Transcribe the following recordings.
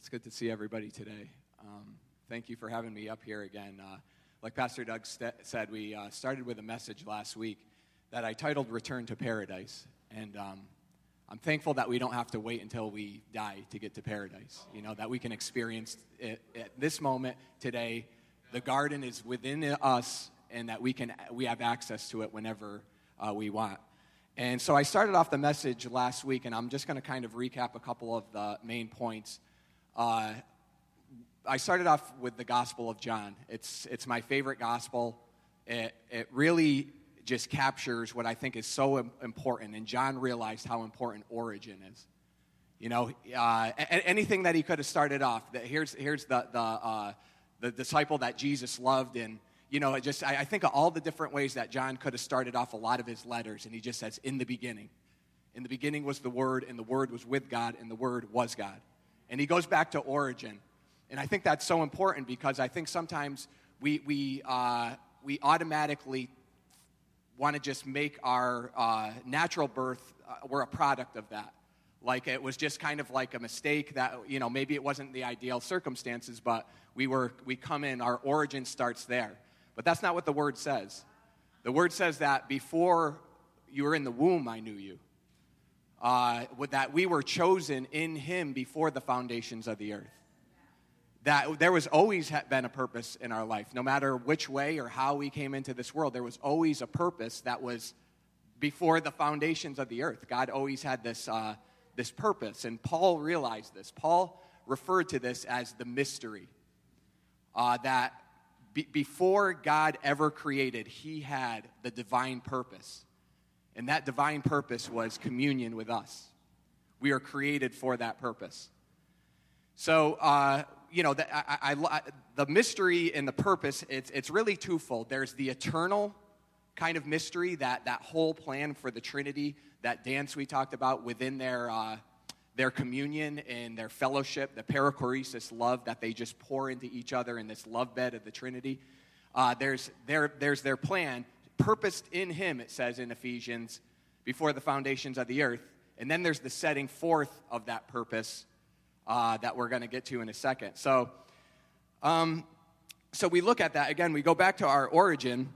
it's good to see everybody today. Um, thank you for having me up here again. Uh, like Pastor Doug st- said, we uh, started with a message last week that I titled Return to Paradise. And um, I'm thankful that we don't have to wait until we die to get to paradise. You know, that we can experience it at this moment today. The garden is within us, and that we, can, we have access to it whenever uh, we want. And so I started off the message last week, and I'm just going to kind of recap a couple of the main points. Uh, I started off with the Gospel of John. It's, it's my favorite gospel. It, it really just captures what I think is so important. And John realized how important origin is. You know, uh, anything that he could have started off. That here's, here's the, the, uh, the disciple that Jesus loved. And, you know, just I, I think of all the different ways that John could have started off a lot of his letters. And he just says, in the beginning. In the beginning was the Word, and the Word was with God, and the Word was God. And he goes back to origin. And I think that's so important because I think sometimes we, we, uh, we automatically want to just make our uh, natural birth, uh, we're a product of that. Like it was just kind of like a mistake that, you know, maybe it wasn't the ideal circumstances, but we were, we come in, our origin starts there. But that's not what the word says. The word says that before you were in the womb, I knew you. Uh, that we were chosen in him before the foundations of the earth that there was always been a purpose in our life. No matter which way or how we came into this world, there was always a purpose that was before the foundations of the earth. God always had this, uh, this purpose. And Paul realized this. Paul referred to this as the mystery. Uh, that be- before God ever created, he had the divine purpose. And that divine purpose was communion with us. We are created for that purpose. So, uh, you know, the, I, I, the mystery and the purpose, it's, it's really twofold. There's the eternal kind of mystery, that, that whole plan for the Trinity, that dance we talked about within their, uh, their communion and their fellowship, the perichoresis love that they just pour into each other in this love bed of the Trinity. Uh, there's, their, there's their plan, purposed in Him, it says in Ephesians, before the foundations of the earth. And then there's the setting forth of that purpose uh, that we're going to get to in a second. So, um, so we look at that again. We go back to our origin,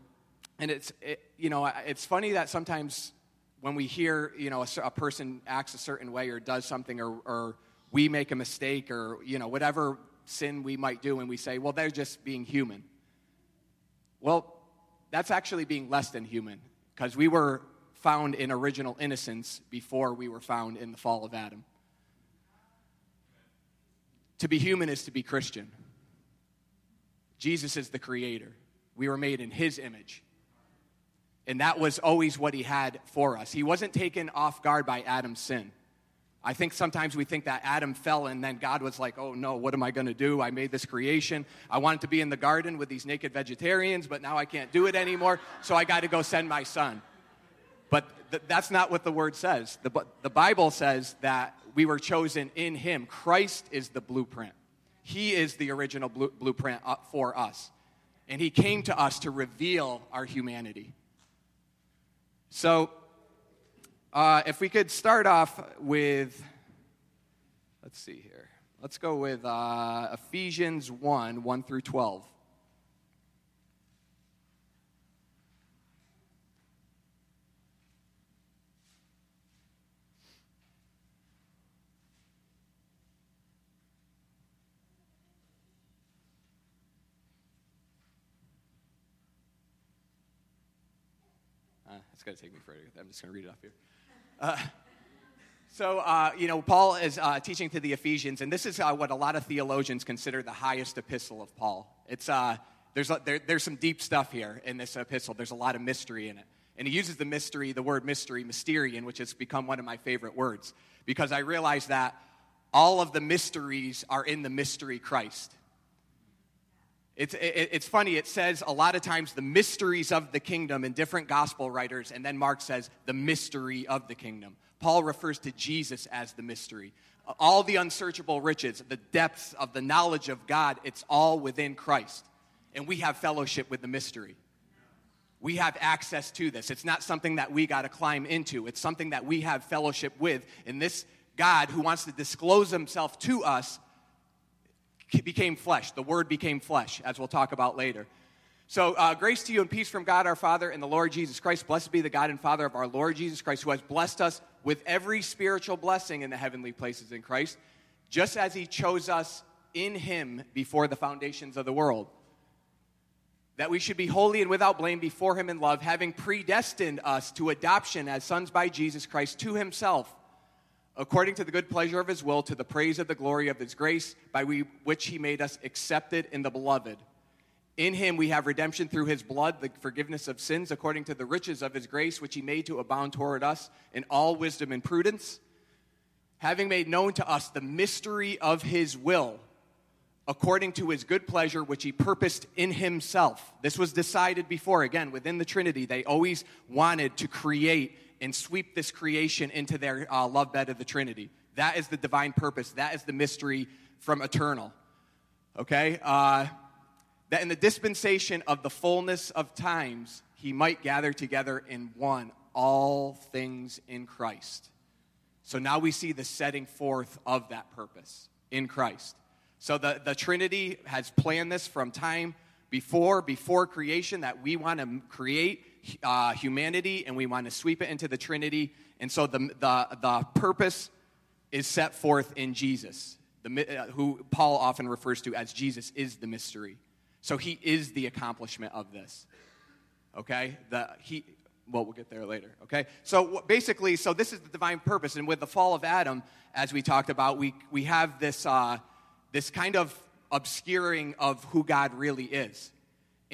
and it's it, you know it's funny that sometimes when we hear you know a, a person acts a certain way or does something or, or we make a mistake or you know whatever sin we might do, and we say, well, they're just being human. Well, that's actually being less than human because we were found in original innocence before we were found in the fall of Adam. To be human is to be Christian. Jesus is the creator. We were made in his image. And that was always what he had for us. He wasn't taken off guard by Adam's sin. I think sometimes we think that Adam fell and then God was like, oh no, what am I going to do? I made this creation. I wanted to be in the garden with these naked vegetarians, but now I can't do it anymore, so I got to go send my son. But th- that's not what the word says. The, the Bible says that we were chosen in Him. Christ is the blueprint, He is the original blueprint uh, for us. And He came to us to reveal our humanity. So, uh, if we could start off with, let's see here. Let's go with uh, Ephesians 1 1 through 12. it's going to take me further. I'm just going to read it off here. Uh, so, uh, you know, Paul is uh, teaching to the Ephesians, and this is uh, what a lot of theologians consider the highest epistle of Paul. It's, uh, there's, there, there's some deep stuff here in this epistle, there's a lot of mystery in it. And he uses the mystery, the word mystery, mysterion, which has become one of my favorite words, because I realize that all of the mysteries are in the mystery Christ. It's, it, it's funny, it says a lot of times the mysteries of the kingdom in different gospel writers, and then Mark says the mystery of the kingdom. Paul refers to Jesus as the mystery. All the unsearchable riches, the depths of the knowledge of God, it's all within Christ. And we have fellowship with the mystery. We have access to this. It's not something that we got to climb into, it's something that we have fellowship with. And this God who wants to disclose himself to us became flesh. The Word became flesh, as we'll talk about later. So, uh, grace to you and peace from God our Father and the Lord Jesus Christ. Blessed be the God and Father of our Lord Jesus Christ, who has blessed us with every spiritual blessing in the heavenly places in Christ, just as He chose us in Him before the foundations of the world. That we should be holy and without blame before Him in love, having predestined us to adoption as sons by Jesus Christ to Himself, according to the good pleasure of His will, to the praise of the glory of His grace, by we, which He made us accepted in the beloved in him we have redemption through his blood, the forgiveness of sins, according to the riches of his grace, which he made to abound toward us in all wisdom and prudence, having made known to us the mystery of his will, according to his good pleasure, which he purposed in himself. This was decided before, again, within the Trinity. They always wanted to create and sweep this creation into their uh, love bed of the Trinity. That is the divine purpose, that is the mystery from eternal. Okay? Uh, that in the dispensation of the fullness of times, he might gather together in one all things in Christ. So now we see the setting forth of that purpose in Christ. So the, the Trinity has planned this from time before, before creation, that we want to create uh, humanity and we want to sweep it into the Trinity. And so the, the, the purpose is set forth in Jesus, the, uh, who Paul often refers to as Jesus is the mystery. So he is the accomplishment of this. Okay? The, he, well, we'll get there later. Okay? So basically, so this is the divine purpose. And with the fall of Adam, as we talked about, we, we have this, uh, this kind of obscuring of who God really is.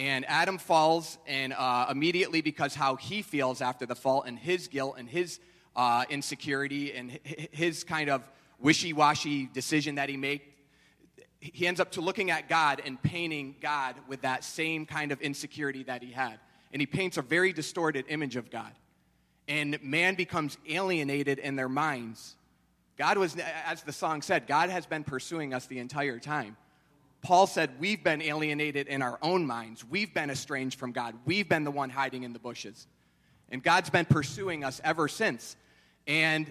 And Adam falls, and uh, immediately because how he feels after the fall and his guilt and his uh, insecurity and his kind of wishy washy decision that he made he ends up to looking at God and painting God with that same kind of insecurity that he had. And he paints a very distorted image of God. And man becomes alienated in their minds. God was, as the song said, God has been pursuing us the entire time. Paul said, We've been alienated in our own minds. We've been estranged from God. We've been the one hiding in the bushes. And God's been pursuing us ever since. And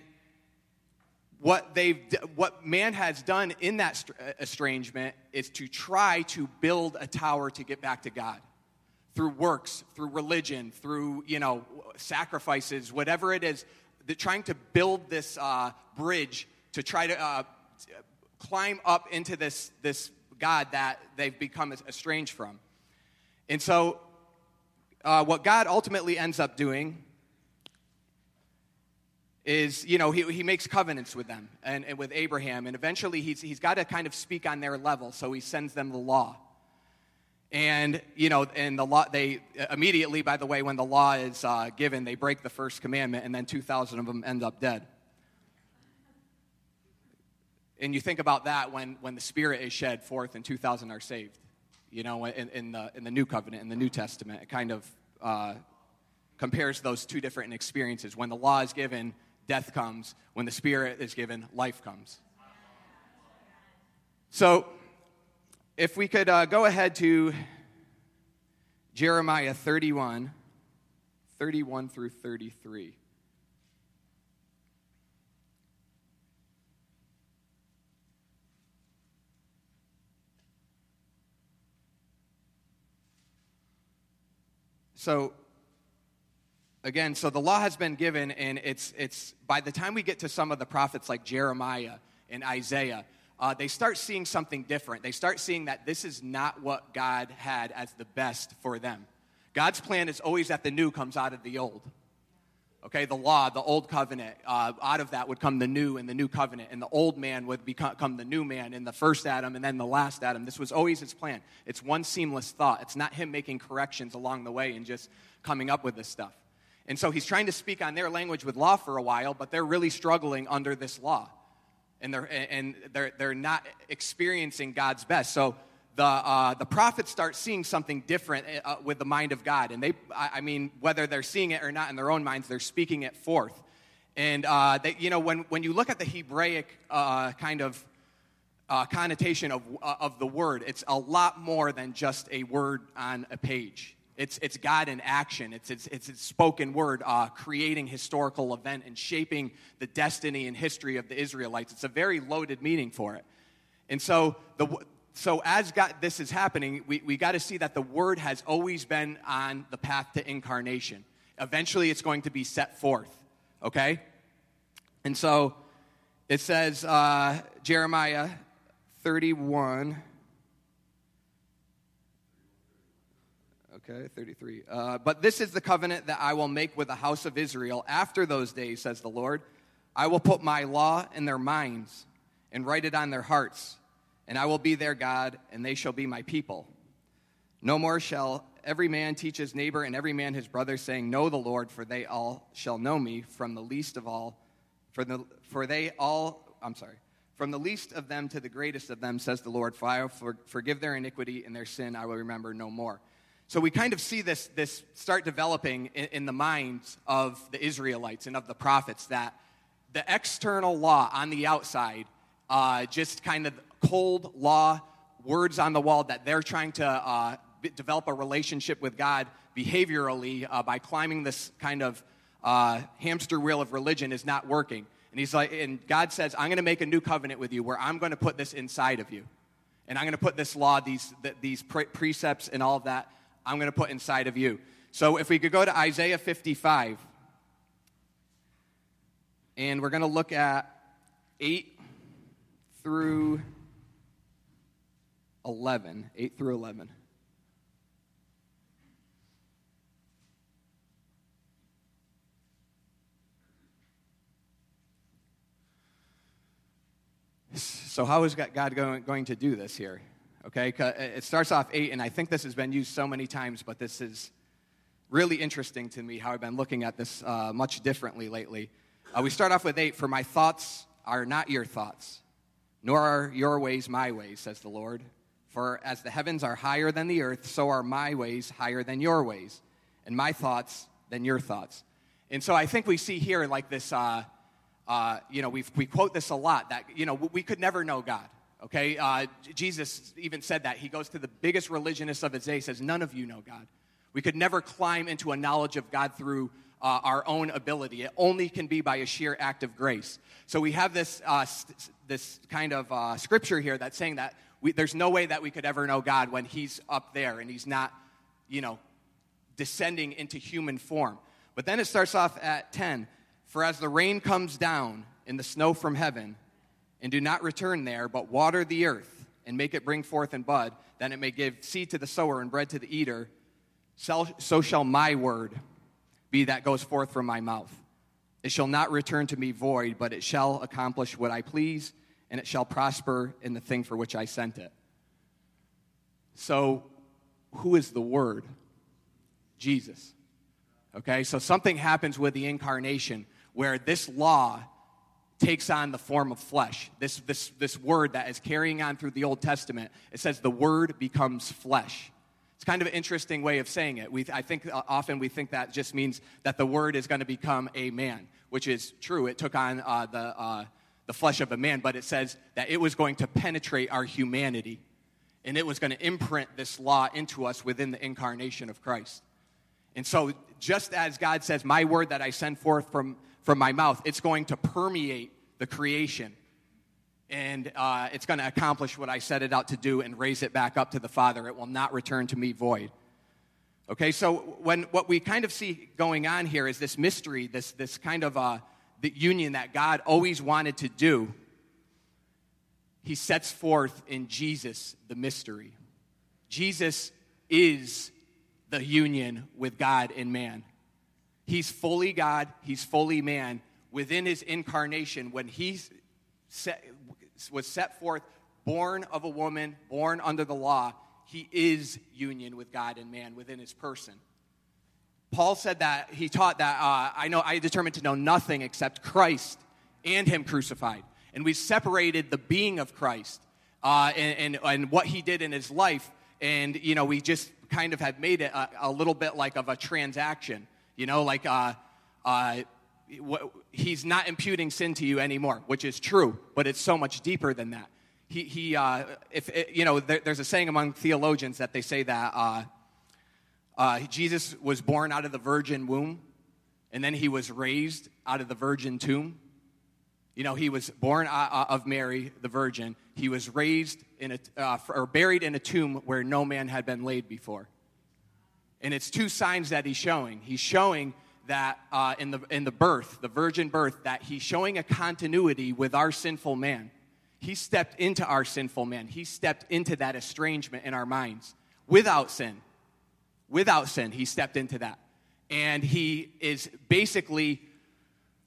what they've what man has done in that estrangement is to try to build a tower to get back to god through works through religion through you know sacrifices whatever it is they're trying to build this uh, bridge to try to uh, climb up into this this god that they've become estranged from and so uh, what god ultimately ends up doing is, you know, he, he makes covenants with them and, and with Abraham, and eventually he's, he's got to kind of speak on their level, so he sends them the law. And, you know, and the law, they immediately, by the way, when the law is uh, given, they break the first commandment, and then 2,000 of them end up dead. And you think about that when, when the Spirit is shed forth and 2,000 are saved. You know, in, in, the, in the New Covenant, in the New Testament, it kind of uh, compares those two different experiences. When the law is given, death comes. When the Spirit is given, life comes. So, if we could uh, go ahead to Jeremiah 31, 31 through 33. So, again, so the law has been given, and it's, it's by the time we get to some of the prophets like Jeremiah and Isaiah, uh, they start seeing something different. They start seeing that this is not what God had as the best for them. God's plan is always that the new comes out of the old. Okay, the law, the old covenant, uh, out of that would come the new and the new covenant, and the old man would become the new man in the first Adam and then the last Adam. This was always his plan. It's one seamless thought. It's not him making corrections along the way and just coming up with this stuff. And so he's trying to speak on their language with law for a while, but they're really struggling under this law. And they're, and they're, they're not experiencing God's best. So the, uh, the prophets start seeing something different uh, with the mind of God. And they, I mean, whether they're seeing it or not in their own minds, they're speaking it forth. And, uh, they, you know, when, when you look at the Hebraic uh, kind of uh, connotation of, uh, of the word, it's a lot more than just a word on a page. It's, it's God in action. It's, it's, it's, it's spoken word, uh, creating historical event and shaping the destiny and history of the Israelites. It's a very loaded meaning for it. And so, the, so as God, this is happening, we, we got to see that the word has always been on the path to incarnation. Eventually, it's going to be set forth. Okay? And so it says, uh, Jeremiah 31. Okay, 33. Uh, but this is the covenant that I will make with the house of Israel after those days, says the Lord. I will put my law in their minds and write it on their hearts, and I will be their God, and they shall be my people. No more shall every man teach his neighbor and every man his brother, saying, Know the Lord, for they all shall know me, from the least of all, for, the, for they all, I'm sorry, from the least of them to the greatest of them, says the Lord, for I will for, forgive their iniquity and their sin I will remember no more. So we kind of see this, this start developing in, in the minds of the Israelites and of the prophets that the external law on the outside, uh, just kind of cold law, words on the wall that they're trying to uh, develop a relationship with God behaviorally uh, by climbing this kind of uh, hamster wheel of religion is not working. And he's like, and God says, I'm going to make a new covenant with you where I'm going to put this inside of you. And I'm going to put this law, these, these precepts, and all of that I'm going to put inside of you. So if we could go to Isaiah 55, and we're going to look at 8 through 11. 8 through 11. So, how is God going, to do this here? okay? It starts off eight, and I think this has been used so many times, but this is really interesting to me how I've been looking at this uh, much differently lately. Uh, we start off with eight For my thoughts are not your thoughts, nor are your ways my ways, says the Lord. For as the heavens are higher than the earth, so are my ways higher than your ways, and my thoughts than your thoughts. And so I think we see here like this, uh, uh you know, we we quote this a lot that, you know, we could never know God. Okay, uh, Jesus even said that. He goes to the biggest religionists of his day, says, None of you know God. We could never climb into a knowledge of God through uh, our own ability. It only can be by a sheer act of grace. So we have this, uh, st- this kind of uh, scripture here that's saying that we, there's no way that we could ever know God when He's up there and He's not, you know, descending into human form. But then it starts off at 10 For as the rain comes down in the snow from heaven, and do not return there, but water the earth and make it bring forth and bud, then it may give seed to the sower and bread to the eater. So shall my word be that goes forth from my mouth. It shall not return to me void, but it shall accomplish what I please, and it shall prosper in the thing for which I sent it. So, who is the Word? Jesus. Okay, so something happens with the incarnation where this law takes on the form of flesh. This, this, this word that is carrying on through the Old Testament, it says the word becomes flesh. It's kind of an interesting way of saying it. We, I think uh, often we think that just means that the word is going to become a man, which is true. It took on uh, the, uh, the flesh of a man, but it says that it was going to penetrate our humanity and it was going to imprint this law into us within the incarnation of Christ. And so, just as God says, My word that I send forth from from my mouth, it's going to permeate the creation. And uh, it's going to accomplish what I set it out to do and raise it back up to the Father. It will not return to me void. Okay, so when what we kind of see going on here is this mystery, this, this kind of uh, the union that God always wanted to do. He sets forth in Jesus the mystery. Jesus is the union with God and man. He's fully God, he's fully man. Within his incarnation, when he set, was set forth, born of a woman, born under the law, he is union with God and man within his person. Paul said that, he taught that, uh, I know, I determined to know nothing except Christ and him crucified. And we separated the being of Christ uh, and, and, and, what he did in his life. And, you know, we just kind of have made it a, a little bit like of a transaction. You know, like uh, uh, he's not imputing sin to you anymore, which is true, but it's so much deeper than that. He, he uh, if you know, there, there's a saying among theologians that they say that uh, uh, Jesus was born out of the virgin womb, and then he was raised out of the virgin tomb. You know, he was born uh, of Mary, the virgin. He was raised in a, uh, or buried in a tomb where no man had been laid before. And it's two signs that he's showing. He's showing that uh, in, the, in the birth, the virgin birth, that he's showing a continuity with our sinful man. He stepped into our sinful man. He stepped into that estrangement in our minds without sin. Without sin, he stepped into that. And he is basically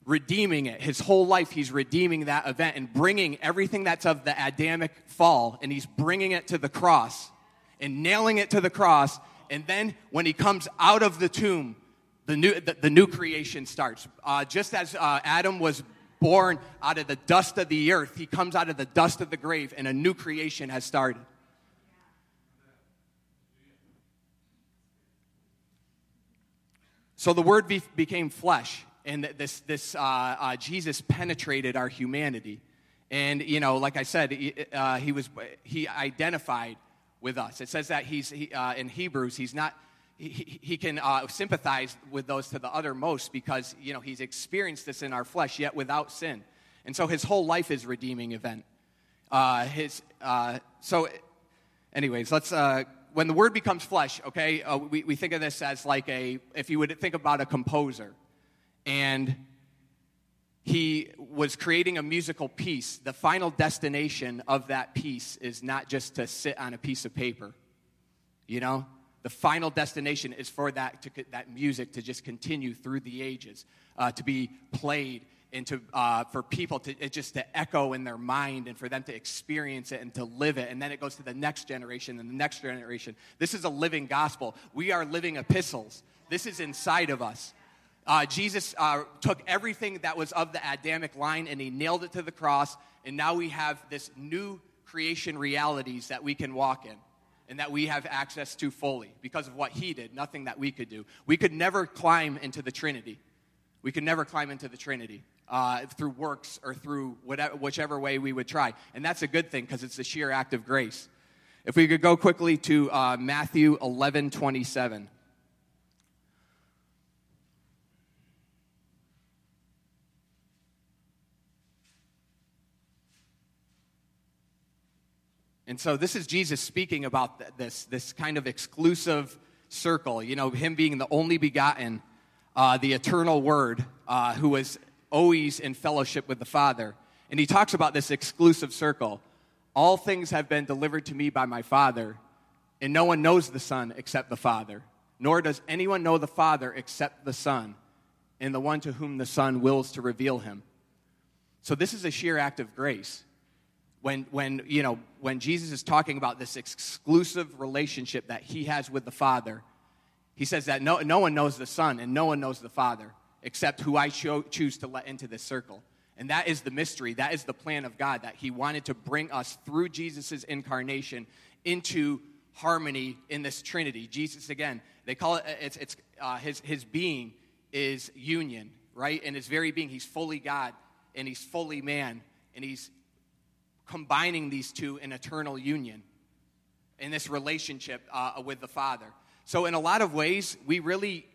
redeeming it. His whole life, he's redeeming that event and bringing everything that's of the Adamic fall, and he's bringing it to the cross and nailing it to the cross. And then when he comes out of the tomb, the new, the, the new creation starts. Uh, just as uh, Adam was born out of the dust of the earth, he comes out of the dust of the grave, and a new creation has started. So the Word be- became flesh, and this, this uh, uh, Jesus penetrated our humanity. And, you know, like I said, he, uh, he was, he identified with us. It says that he's, he, uh, in Hebrews, he's not, he, he can uh, sympathize with those to the uttermost because, you know, he's experienced this in our flesh, yet without sin. And so his whole life is redeeming event. Uh, his, so, anyways, let's when the word becomes flesh, okay, uh, we, we think of this as like a, if you would think about a composer, and he was creating a musical piece, the final destination of that piece is not just to sit on a piece of paper, you know? The final destination is for that, to, that music to just continue through the ages, uh, to be played and to, uh, for people to just to echo in their mind and for them to experience it and to live it. And then it goes to the next generation and the next generation. This is a living gospel. We are living epistles. This is inside of us. Uh, jesus uh, took everything that was of the adamic line and he nailed it to the cross. And now we have this new creation realities that we can walk in and that we have access to fully because of what he did. Nothing that we could do. We could never climb into the trinity we could never climb into the Trinity uh, through works or through whatever, whichever way we would try. And that's a good thing because it's a sheer act of grace. If we could go quickly to uh, Matthew 11 27. And so this is Jesus speaking about this, this kind of exclusive circle, you know, him being the only begotten uh, the eternal Word, uh, who was always in fellowship with the Father. And he talks about this exclusive circle. All things have been delivered to me by my Father, and no one knows the Son except the Father, nor does anyone know the Father except the Son, and the one to whom the Son wills to reveal him. So this is a sheer act of grace. When, when, you know, when Jesus is talking about this exclusive relationship that he has with the Father, he says that no, no one knows the Son and no one knows the Father except who I cho- choose to let into this circle. And that is the mystery. That is the plan of God that He wanted to bring us through Jesus' incarnation into harmony in this Trinity. Jesus, again, they call it, it's, it's uh, his, his being is union, right? And his very being, He's fully God and He's fully man. And He's combining these two in eternal union in this relationship uh, with the Father. So, in a lot of ways, we really,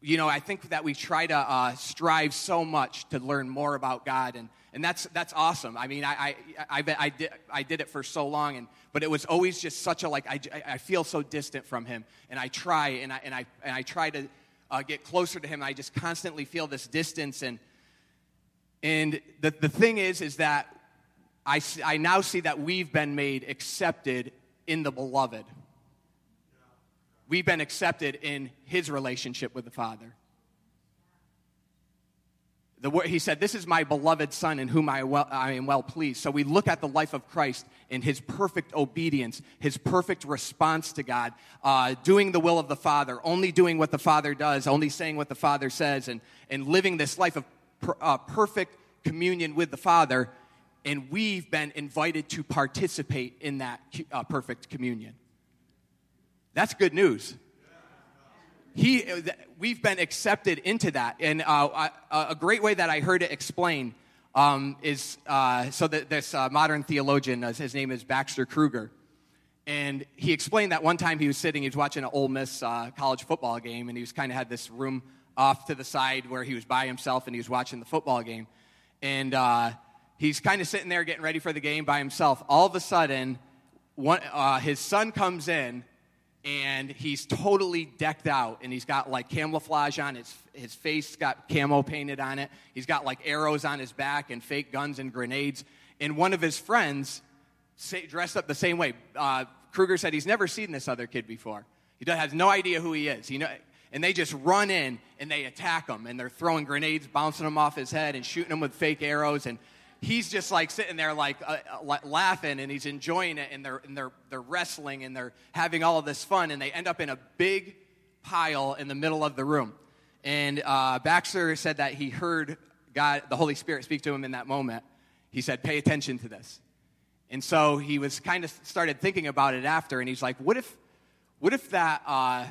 you know, I think that we try to uh, strive so much to learn more about God, and, and that's, that's awesome. I mean, I, I, I, I, did, I did it for so long, and, but it was always just such a, like, I, I feel so distant from Him, and I try, and I, and I, and I try to uh, get closer to Him, I just constantly feel this distance, and, and the, the thing is, is that I, I now see that we've been made accepted in the beloved we've been accepted in his relationship with the Father. The, he said, This is my beloved Son in whom I, well, I am well pleased. So we look at the life of Christ in his perfect obedience, his perfect response to God, uh, doing the will of the Father, only doing what the Father does, only saying what the Father says, and, and living this life of per, uh, perfect communion with the Father. And we've been invited to participate in that uh, perfect communion. That's good news. He, we've been accepted into that. And uh, a great way that I heard it explained um, is uh, so that this uh, modern theologian, uh, his name is Baxter Kruger, and he explained that one time he was sitting, he was watching an Ole Miss uh, college football game, and he was kind of had this room off to the side where he was by himself and he was watching the football game. And uh, he's kind of sitting there getting ready for the game by himself. All of a sudden, one, uh, his son comes in and he's totally decked out and he's got like camouflage on his, his face got camo painted on it. He's got like arrows on his back and fake guns and grenades. And one of his friends say, dressed up the same way. Uh, kruger said he's never seen this other kid before. He has no idea who he is. He know, and they just run in and they attack him and they're throwing grenades bouncing him off his head and shooting him with fake arrows and he's just like sitting there like uh, uh laughing and he's enjoying it and they're, and they're, they're wrestling and they're having all of this fun and they end up in a big pile in the middle of the room. And uh, baxter said that he heard god the holy spirit speak to him in that moment. He said pay attention to this. And so he was kind of started thinking about it after and he's like what if what if that uh,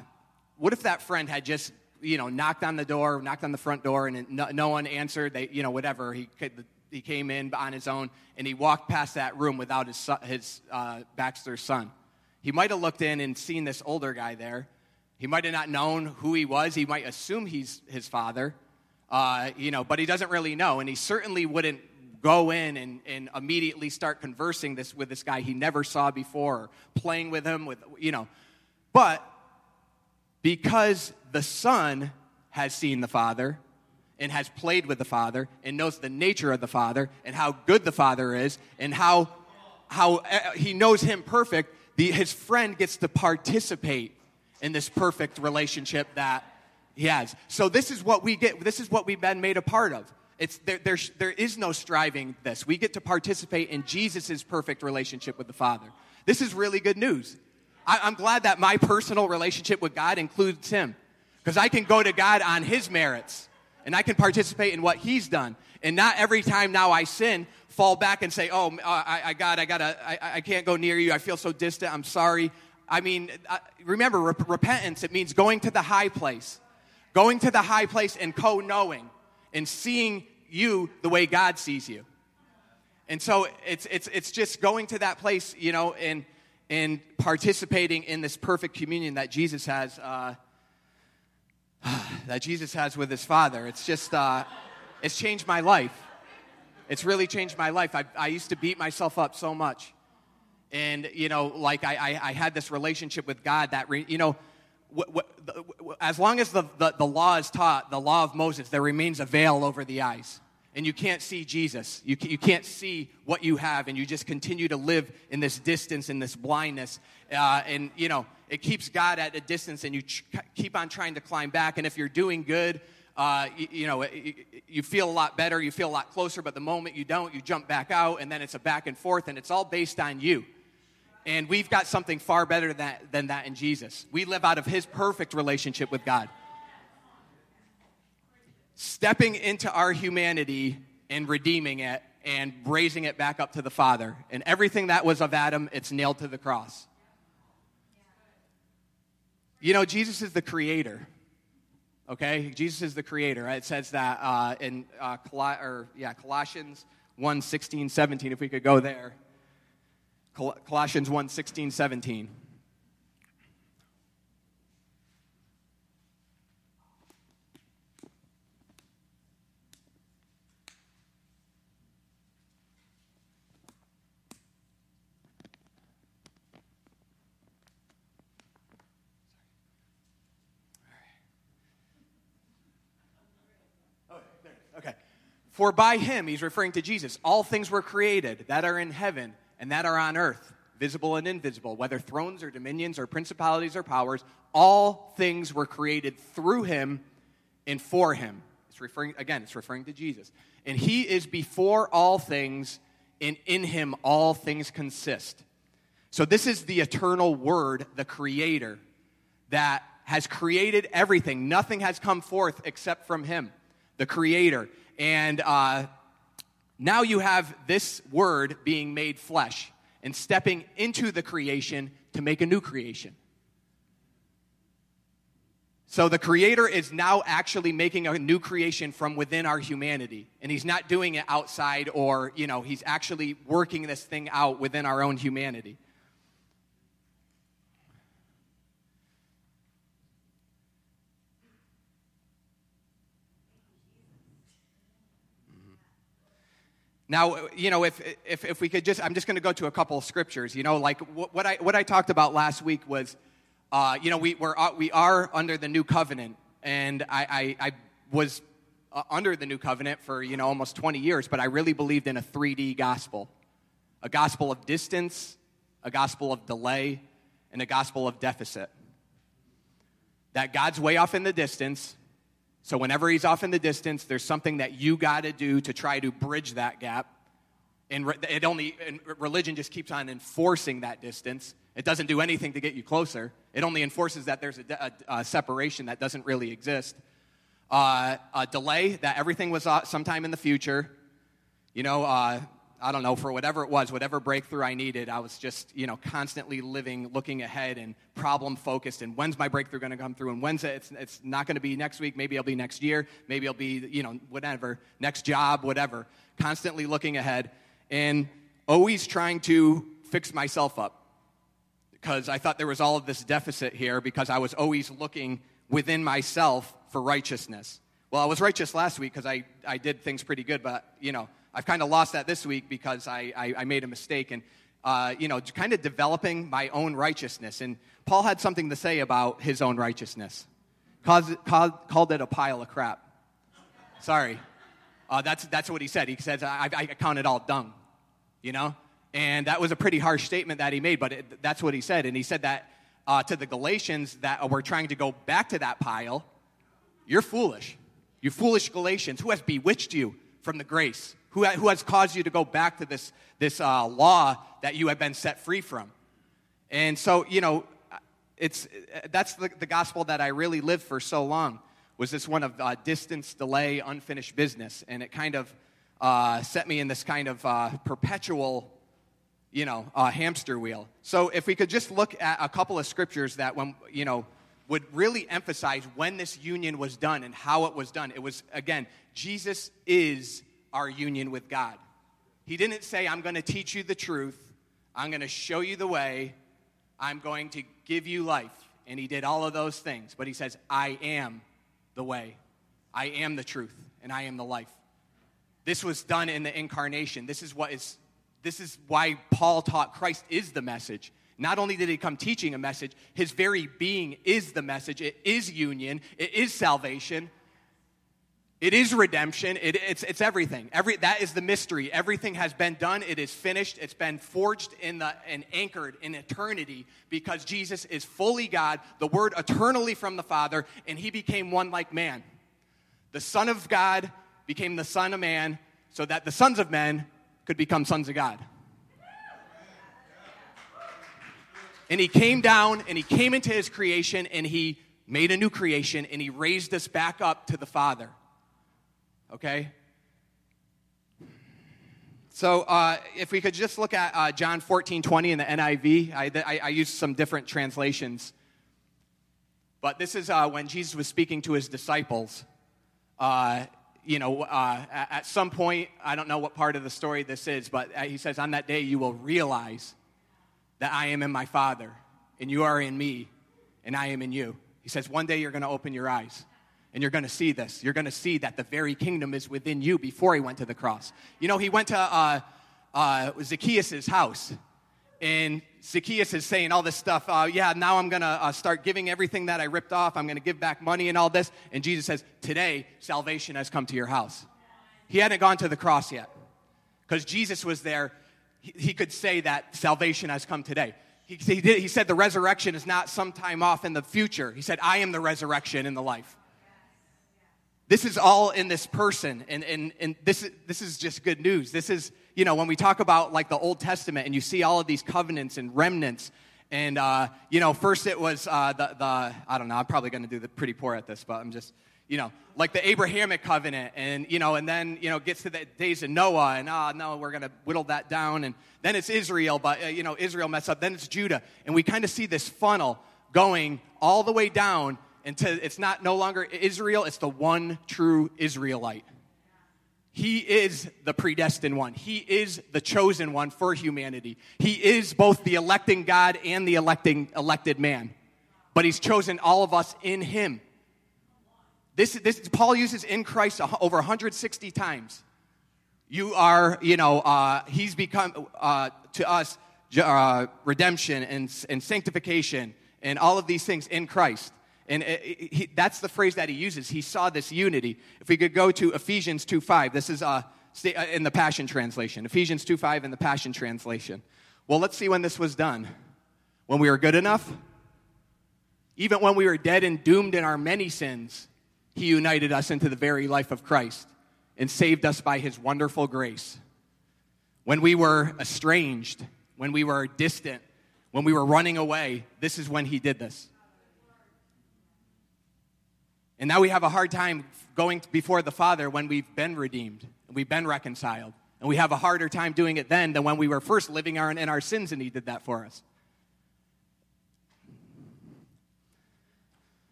what if that friend had just you know knocked on the door knocked on the front door and no, no one answered they you know whatever he could he came in on his own and he walked past that room without his, his uh, Baxter's son. He might have looked in and seen this older guy there. He might have not known who he was. He might assume he's his father, uh, you know, but he doesn't really know. And he certainly wouldn't go in and, and immediately start conversing this with this guy he never saw before, playing with him with, you know. But because the son has seen the father, and has played with the Father and knows the nature of the Father and how good the Father is and how, how uh, he knows him perfect, the, his friend gets to participate in this perfect relationship that he has. So this is what we get, this is what we've been made a part of. It's, there, there's, there is no striving this. We get to participate in Jesus' perfect relationship with the Father. This is really good news. I, I'm glad that my personal relationship with God includes him because I can go to God on his merits and I can participate in what He's done. And not every time now I sin, fall back and say, "Oh, uh, I, I got, I gotta, I, I can't go near you. I feel so distant. I'm sorry." I mean, remember, repentance. It means going to the high place, going to the high place and co-knowing and seeing you the way God sees you. And so it's it's it's just going to that place, you know, and and participating in this perfect communion that Jesus has. Uh, that Jesus has with his Father. It's just, uh, it's changed my life. It's really changed my life. I, I used to beat myself up so much. And, you know, like I, I, I had this relationship with God that, re, you know, w- w- w- as long as the, the, the law is taught, the law of Moses, there remains a veil over the eyes and you can't see Jesus. You, you can't see what you have, and you just continue to live in this distance, in this blindness. Uh, and, you know, it keeps God at a distance, and you ch- keep on trying to climb back. And if you're doing good, uh, you, you, know, you, you feel a lot better, you feel a lot closer, but the moment you don't, you jump back out, and then it's a back and forth, and it's all based on you. And we've got something far better that, than that in Jesus. We live out of His perfect relationship with God stepping into our humanity and redeeming it and raising it back up to the Father. And everything that was of Adam, it's nailed to the cross. You know, Jesus is the creator. Okay? Jesus is the creator. It says that uh, in uh, Col- or, yeah, Colossians 1 16, 17, if we could go there. Col- Colossians 1 16, 17. For by him, he's referring to Jesus, all things were created that are in heaven and that are on earth, visible and invisible, whether thrones or dominions or principalities or powers, all things were created through him and for him. It's referring, again, it's referring to Jesus. And he is before all things, and in him all things consist. So this is the eternal word, the creator, that has created everything. Nothing has come forth except from him, the creator. And uh, now you have this word being made flesh and stepping into the creation to make a new creation. So the creator is now actually making a new creation from within our humanity. And he's not doing it outside or, you know, he's actually working this thing out within our own humanity. Now, you know, if, if, if we could just, I'm just going to go to a couple of scriptures. You know, like what, what, I, what I talked about last week was, uh, you know, we, we're, uh, we are under the new covenant. And I, I, I was uh, under the new covenant for, you know, almost 20 years, but I really believed in a 3D gospel a gospel of distance, a gospel of delay, and a gospel of deficit. That God's way off in the distance, so whenever he's off in the distance, there's something that you got to do to try to bridge that gap. And it only and religion just keeps on enforcing that distance. It doesn't do anything to get you closer. It only enforces that there's a, a, a separation that doesn't really exist. Uh, a delay that everything was uh, sometime in the future. You know, uh, I don't know, for whatever it was, whatever breakthrough I needed, I was just, you know, constantly living, looking ahead and problem focused. And when's my breakthrough going to come through? And when's it? It's, it's not going to be next week. Maybe it'll be next year. Maybe it'll be, you know, whatever, next job, whatever. Constantly looking ahead and always trying to fix myself up because I thought there was all of this deficit here because I was always looking within myself for righteousness. Well, I was righteous last week because I, I did things pretty good, but, you know, I've kind of lost that this week because I, I, I made a mistake and, uh, you know, kind of developing my own righteousness. And Paul had something to say about his own righteousness. Called, called, called it a pile of crap. Sorry. Uh, that's, that's what he said. He says, I, I count it all dung, you know? And that was a pretty harsh statement that he made, but it, that's what he said. And he said that uh, to the Galatians that were trying to go back to that pile, you're foolish. You foolish Galatians. Who has bewitched you from the grace? Who, who has caused you to go back to this, this uh, law that you have been set free from? And so, you know, it's, that's the, the gospel that I really lived for so long, was this one of uh, distance, delay, unfinished business. And it kind of uh, set me in this kind of uh, perpetual, you know, uh, hamster wheel. So if we could just look at a couple of scriptures that, when, you know, would really emphasize when this union was done and how it was done. It was, again, Jesus is our union with God. He didn't say, I'm going to teach you the truth, I'm going to show you the way, I'm going to give you life. And he did all of those things. But he says, I am the way, I am the truth, and I am the life. This was done in the incarnation. This is what is this is why Paul taught Christ is the message. Not only did he come teaching a message, his very being is the message. It is union, it is salvation, it is redemption. It, it's, it's everything. Every, that is the mystery. Everything has been done. It is finished. It's been forged in the, and anchored in eternity because Jesus is fully God, the Word eternally from the Father, and He became one like man. The Son of God became the Son of man so that the sons of men could become sons of God. And He came down and He came into His creation and He made a new creation and He raised us back up to the Father okay? So uh, if we could just look at uh, John 14, 20 in the NIV, I, I, I used some different translations. But this is uh, when Jesus was speaking to his disciples. Uh, you know, uh, at some point, I don't know what part of the story this is, but uh, he says, On that day you will realize that I am in my Father, and you are in me, and I am in you. He says, One day you're going to open your eyes. And you're going to see this. You're going to see that the very kingdom is within you before he went to the cross. You know, he went to uh, uh, Zacchaeus' house. And Zacchaeus is saying all this stuff. Uh, yeah, now I'm going to uh, start giving everything that I ripped off. I'm going to give back money and all this. And Jesus says, Today, salvation has come to your house. He hadn't gone to the cross yet. Because Jesus was there, he, he, could say that salvation has come today. He, he, did, he said the resurrection is not sometime off in the future. He said, I am the resurrection and the life. This is all in this person, and, and, and this, is, this is just good news. This is, you know, when we talk about like the Old Testament and you see all of these covenants and remnants, and, uh, you know, first it was uh, the, the, I don't know, I'm probably going to do the pretty poor at this, but I'm just, you know, like the Abrahamic covenant, and, you know, and then, you know, gets to the days of Noah, and, oh, no, we're going to whittle that down, and then it's Israel, but, uh, you know, Israel mess up, then it's Judah, and we kind of see this funnel going all the way down until it's not no longer Israel, it's the one true Israelite. He is the predestined one. He is the chosen one for humanity. He is both the electing God and the electing elected man. But he's chosen all of us in him. This, this Paul uses in Christ over 160 times. You are, you know, uh, he's become uh, to us uh, redemption and, and sanctification and all of these things in Christ. And it, it, he, that's the phrase that he uses. He saw this unity. If we could go to Ephesians 2 5, this is uh, uh, in the Passion Translation. Ephesians 2 5 in the Passion Translation. Well, let's see when this was done. When we were good enough? Even when we were dead and doomed in our many sins, he united us into the very life of Christ and saved us by his wonderful grace. When we were estranged, when we were distant, when we were running away, this is when he did this. And now we have a hard time going before the Father when we've been redeemed and we've been reconciled. And we have a harder time doing it then than when we were first living our, in our sins and He did that for us.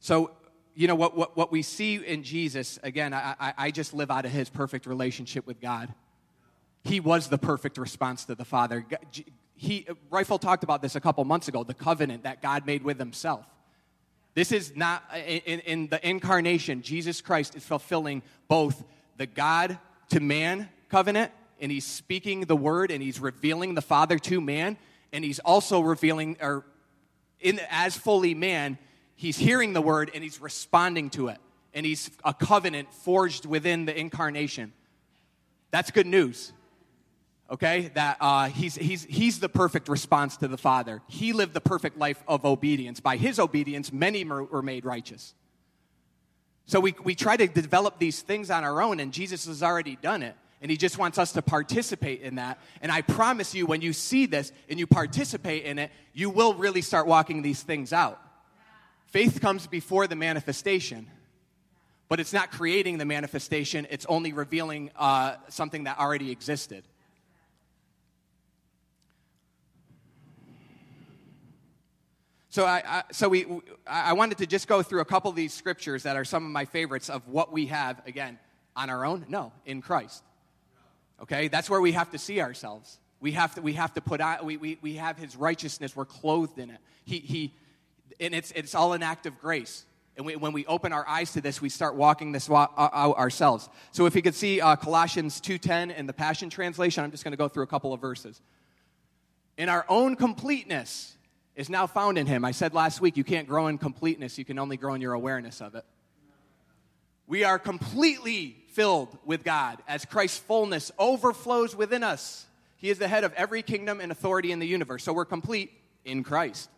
So, you know, what, what, what we see in Jesus, again, I, I, I just live out of His perfect relationship with God. He was the perfect response to the Father he, Rifle talked about this a couple months ago the covenant that God made with himself. This is not, in, in the incarnation, Jesus Christ is fulfilling both the God to man covenant, and he's speaking the word and he's revealing the Father to man, and he's also revealing, or in, as fully man, he's hearing the word and he's responding to it. And he's a covenant forged within the incarnation. That's good news okay? That uh, he's, he's, he's the perfect response to the Father. He lived the perfect life of obedience. By his obedience, many were made righteous. So we, we try to develop these things on our own, and Jesus has already done it. And he just wants us to participate in that. And I promise you, when you see this and you participate in it, you will really start walking these things out. Faith comes before the manifestation, but it's not creating the manifestation, it's only revealing uh, something that already existed. So I, I, so we I wanted to just go through a couple of these scriptures that are some of my favorites of what we have again on our own. No, in Christ. Okay, that's where we have to see ourselves. We have to we have to put out we, we, we have His righteousness. We're clothed in it. He he, and it's it's all an act of grace. And we, when we open our eyes to this, we start walking this out ourselves. So if you could see uh, Colossians 2.10 in the Passion Translation, I'm just going to go through a couple of verses. In our own completeness, is now found in him. I said last week, you can't grow in completeness, you can only grow in your awareness of it. We are completely filled with God as Christ's fullness overflows within us. He is the head of every kingdom and authority in the universe. So we're complete in Christ.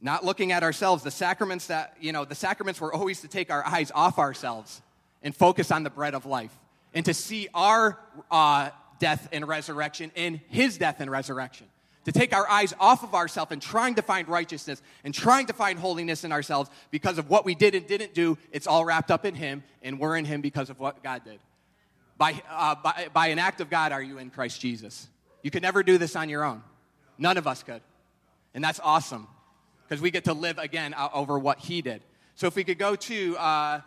Not looking at ourselves, the sacraments that, you know, the sacraments were always to take our eyes off ourselves and focus on the bread of life and to see our uh, death and resurrection in his death and resurrection to take our eyes off of ourselves and trying to find righteousness and trying to find holiness in ourselves because of what we did and didn't do. It's all wrapped up in Him, and we're in Him because of what God did. By, uh, by, by an act of God, are you in Christ Jesus? You could never do this on your own. None of us could. And that's awesome because we get to live again over what He did. So if we could go to uh,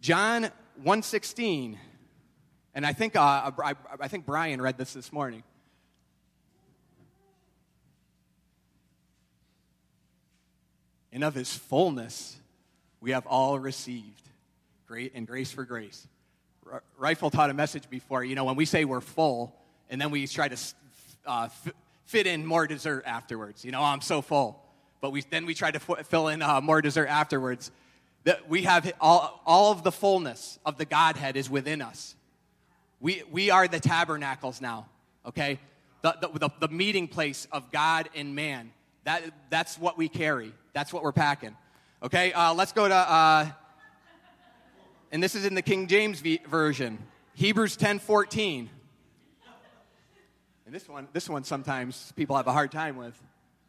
John 116, and I think, uh, I, I think Brian read this this morning. And of his fullness we have all received. Great and grace for grace. Rifle taught a message before. You know, when we say we're full, and then we try to uh, f- fit in more dessert afterwards. You know, oh, I'm so full. But we, then we try to f- fill in uh, more dessert afterwards. That we have all, all of the fullness of the Godhead is within us. We, we are the tabernacles now, okay? The, the, the, the meeting place of God and man. That, that's what we carry. That's what we're packing. Okay, uh, let's go to, uh, and this is in the King James v- version, Hebrews 10 14. And this one, this one sometimes people have a hard time with.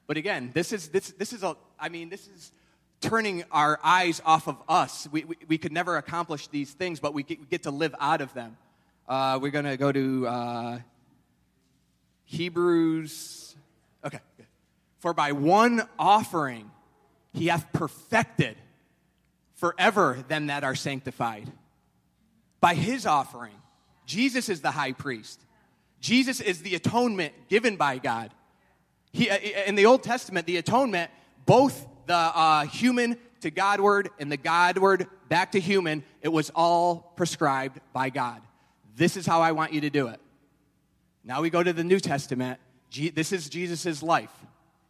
But again, this is, this, this is a, I mean, this is turning our eyes off of us. We, we, we could never accomplish these things, but we get, we get to live out of them. Uh, we're going to go to uh, Hebrews. For by one offering he hath perfected forever them that are sanctified. By his offering, Jesus is the high priest. Jesus is the atonement given by God. He, uh, in the Old Testament, the atonement, both the uh, human to Godward and the Godward back to human, it was all prescribed by God. This is how I want you to do it. Now we go to the New Testament. This is Jesus' life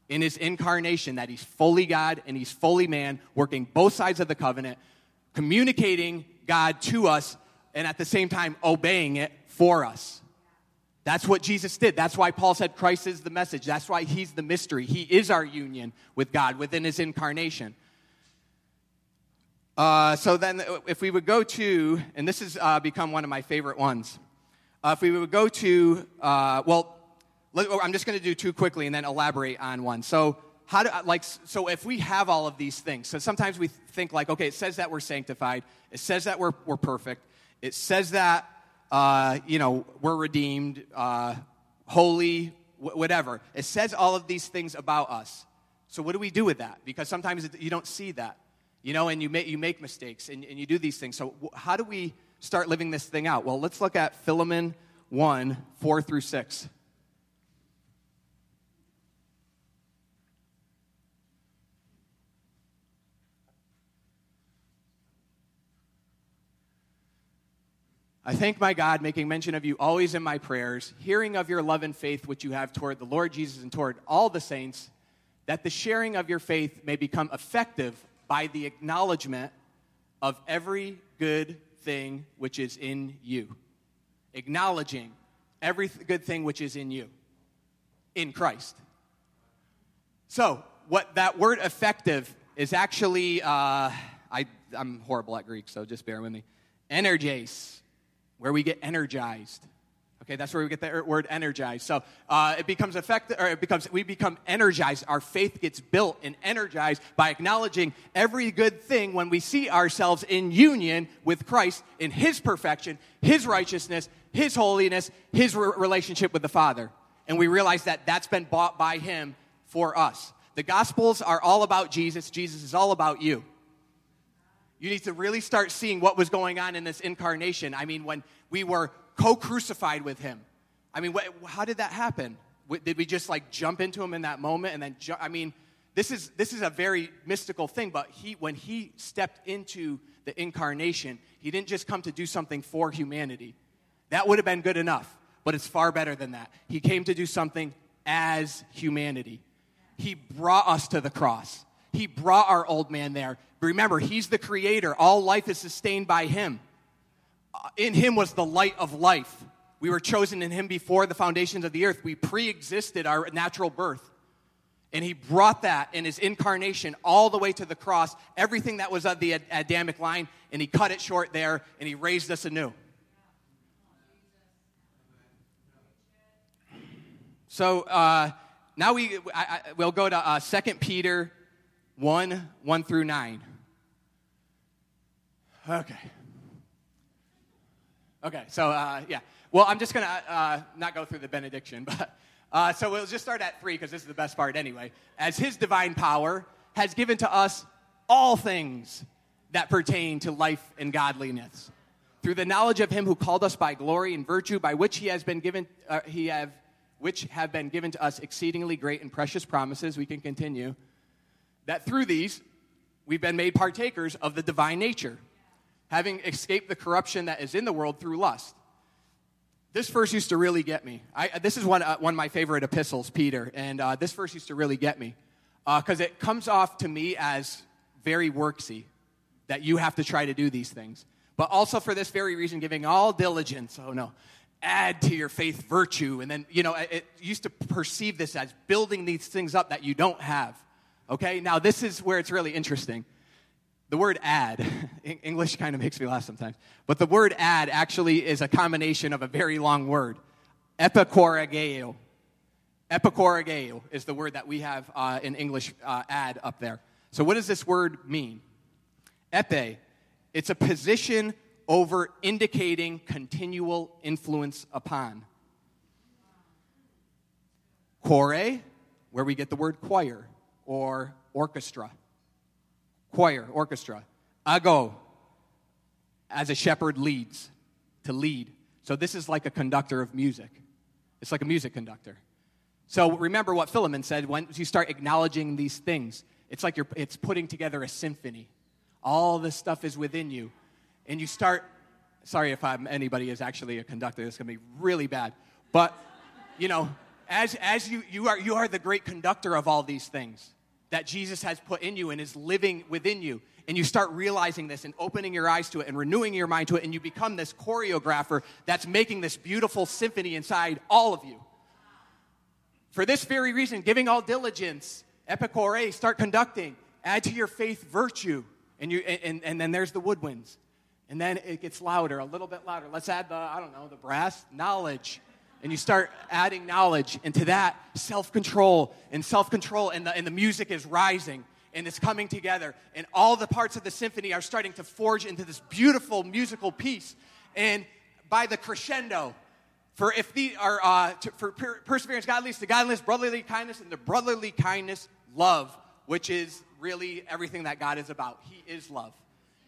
in his incarnation, that he's fully God and he's fully man, working both sides of the covenant, communicating God to us, and at the same time obeying it for us. That's what Jesus did. That's why Paul said Christ is the message. That's why he's the mystery. He is our union with God within his incarnation. Uh, so then, if we would go to, and this has uh, become one of my favorite ones, uh, if we would go to, uh, well, let, I'm just going to do two quickly and then elaborate on one. So, how do, like, so if we have all of these things, so sometimes we think like, okay, it says that we're sanctified, it says that we're, we're perfect, it says that uh, you know, we're redeemed, uh, holy, wh- whatever. It says all of these things about us. So what do we do with that? Because sometimes you don't see that, you know, and you make, you make mistakes and, and you do these things. So how do we start living this thing out? Well, let's look at Philemon 1, 4 through 6. I thank my God, making mention of you always in my prayers, hearing of your love and faith which you have toward the Lord Jesus and toward all the saints, that the sharing of your faith may become effective by the acknowledgement of every good thing which is in you. Acknowledging every good thing which is in you, in Christ. So, what that word effective is actually, uh, I, I'm horrible at Greek, so just bear with me. Energes where we get energized. Okay, that's where we get the word energized. So uh, it becomes effective, or it becomes we become energized. Our faith gets built and energized by acknowledging every good thing when we see ourselves in union with Christ in His perfection, His righteousness, His holiness, His re- relationship with the Father, and we realize that that's been bought by Him for us. The Gospels are all about Jesus. Jesus is all about you. You need to really start seeing what was going on in this incarnation. I mean, when we were co crucified with him. I mean, how did that happen? Did we just like jump into him in that moment and then, I mean, this is, this is a very mystical thing, but he, when he stepped into the incarnation, he didn't just come to do something for humanity. That would have been good enough, but it's far better than that. He came to do something as humanity. He brought us to the cross. He brought our old man there. Remember, He's the creator. All life is sustained by Him. Uh, in Him was the light of life. We were chosen in Him before the foundations of the earth. We pre existed our natural birth. And He brought that in His incarnation all the way to the cross, everything that was of the Adamic line, and He cut it short there, and He raised us anew. So uh, now we, I, I, we'll go to uh, 2 Peter 1 1 through 9. Okay. Okay, so uh, yeah. Well, I'm just going to uh, not go through the benediction, but uh, so we'll just start at 3 because this is the best part anyway. As his divine power has given to us all things that pertain to life and godliness. Through the knowledge of him who called us by glory and virtue, by which he has been given, uh, he have, which have been given to us exceedingly great and precious promises. We can continue that through these we've been made partakers of the divine nature, having escaped the corruption that is in the world through lust. This verse used to really get me. I, this is one, uh, one of my favorite epistles, Peter, and uh, this verse used to really get me because uh, it comes off to me as very worksy that you have to try to do these things. But also for this very reason, giving all diligence. Oh no, add to your faith virtue. And then, you know, it, it used to perceive this as building these things up that you don't have. Okay, now this is where it's really interesting. The word add, English kind of makes me laugh sometimes, but the word add actually is a combination of a very long word. Epikorageo. Epikorageo is the word that we have uh, in English uh, add up there. So, what does this word mean? Epe, it's a position over indicating continual influence upon. Kore, where we get the word choir or orchestra. Choir, orchestra. Ago, as a shepherd leads, to lead. So this is like a conductor of music. It's like a music conductor. So remember what Philemon said once you start acknowledging these things. It's like you're, it's putting together a symphony. All this stuff is within you. And you start, sorry if I'm, anybody is actually a conductor, it's to be really bad. But, you know, as, as you, you, are, you are the great conductor of all these things that Jesus has put in you and is living within you. And you start realizing this and opening your eyes to it and renewing your mind to it, and you become this choreographer that's making this beautiful symphony inside all of you. For this very reason, giving all diligence, epikore, start conducting, add to your faith virtue, and, you, and, and then there's the woodwinds. And then it gets louder, a little bit louder. Let's add the, I don't know, the brass, knowledge and you start adding knowledge into that self control and self control, and the, and the music is rising and it's coming together, and all the parts of the symphony are starting to forge into this beautiful musical piece. And by the crescendo, for if the are uh, to, for per- perseverance, godliness, the godliness, brotherly kindness, and the brotherly kindness, love, which is really everything that God is about. He is love,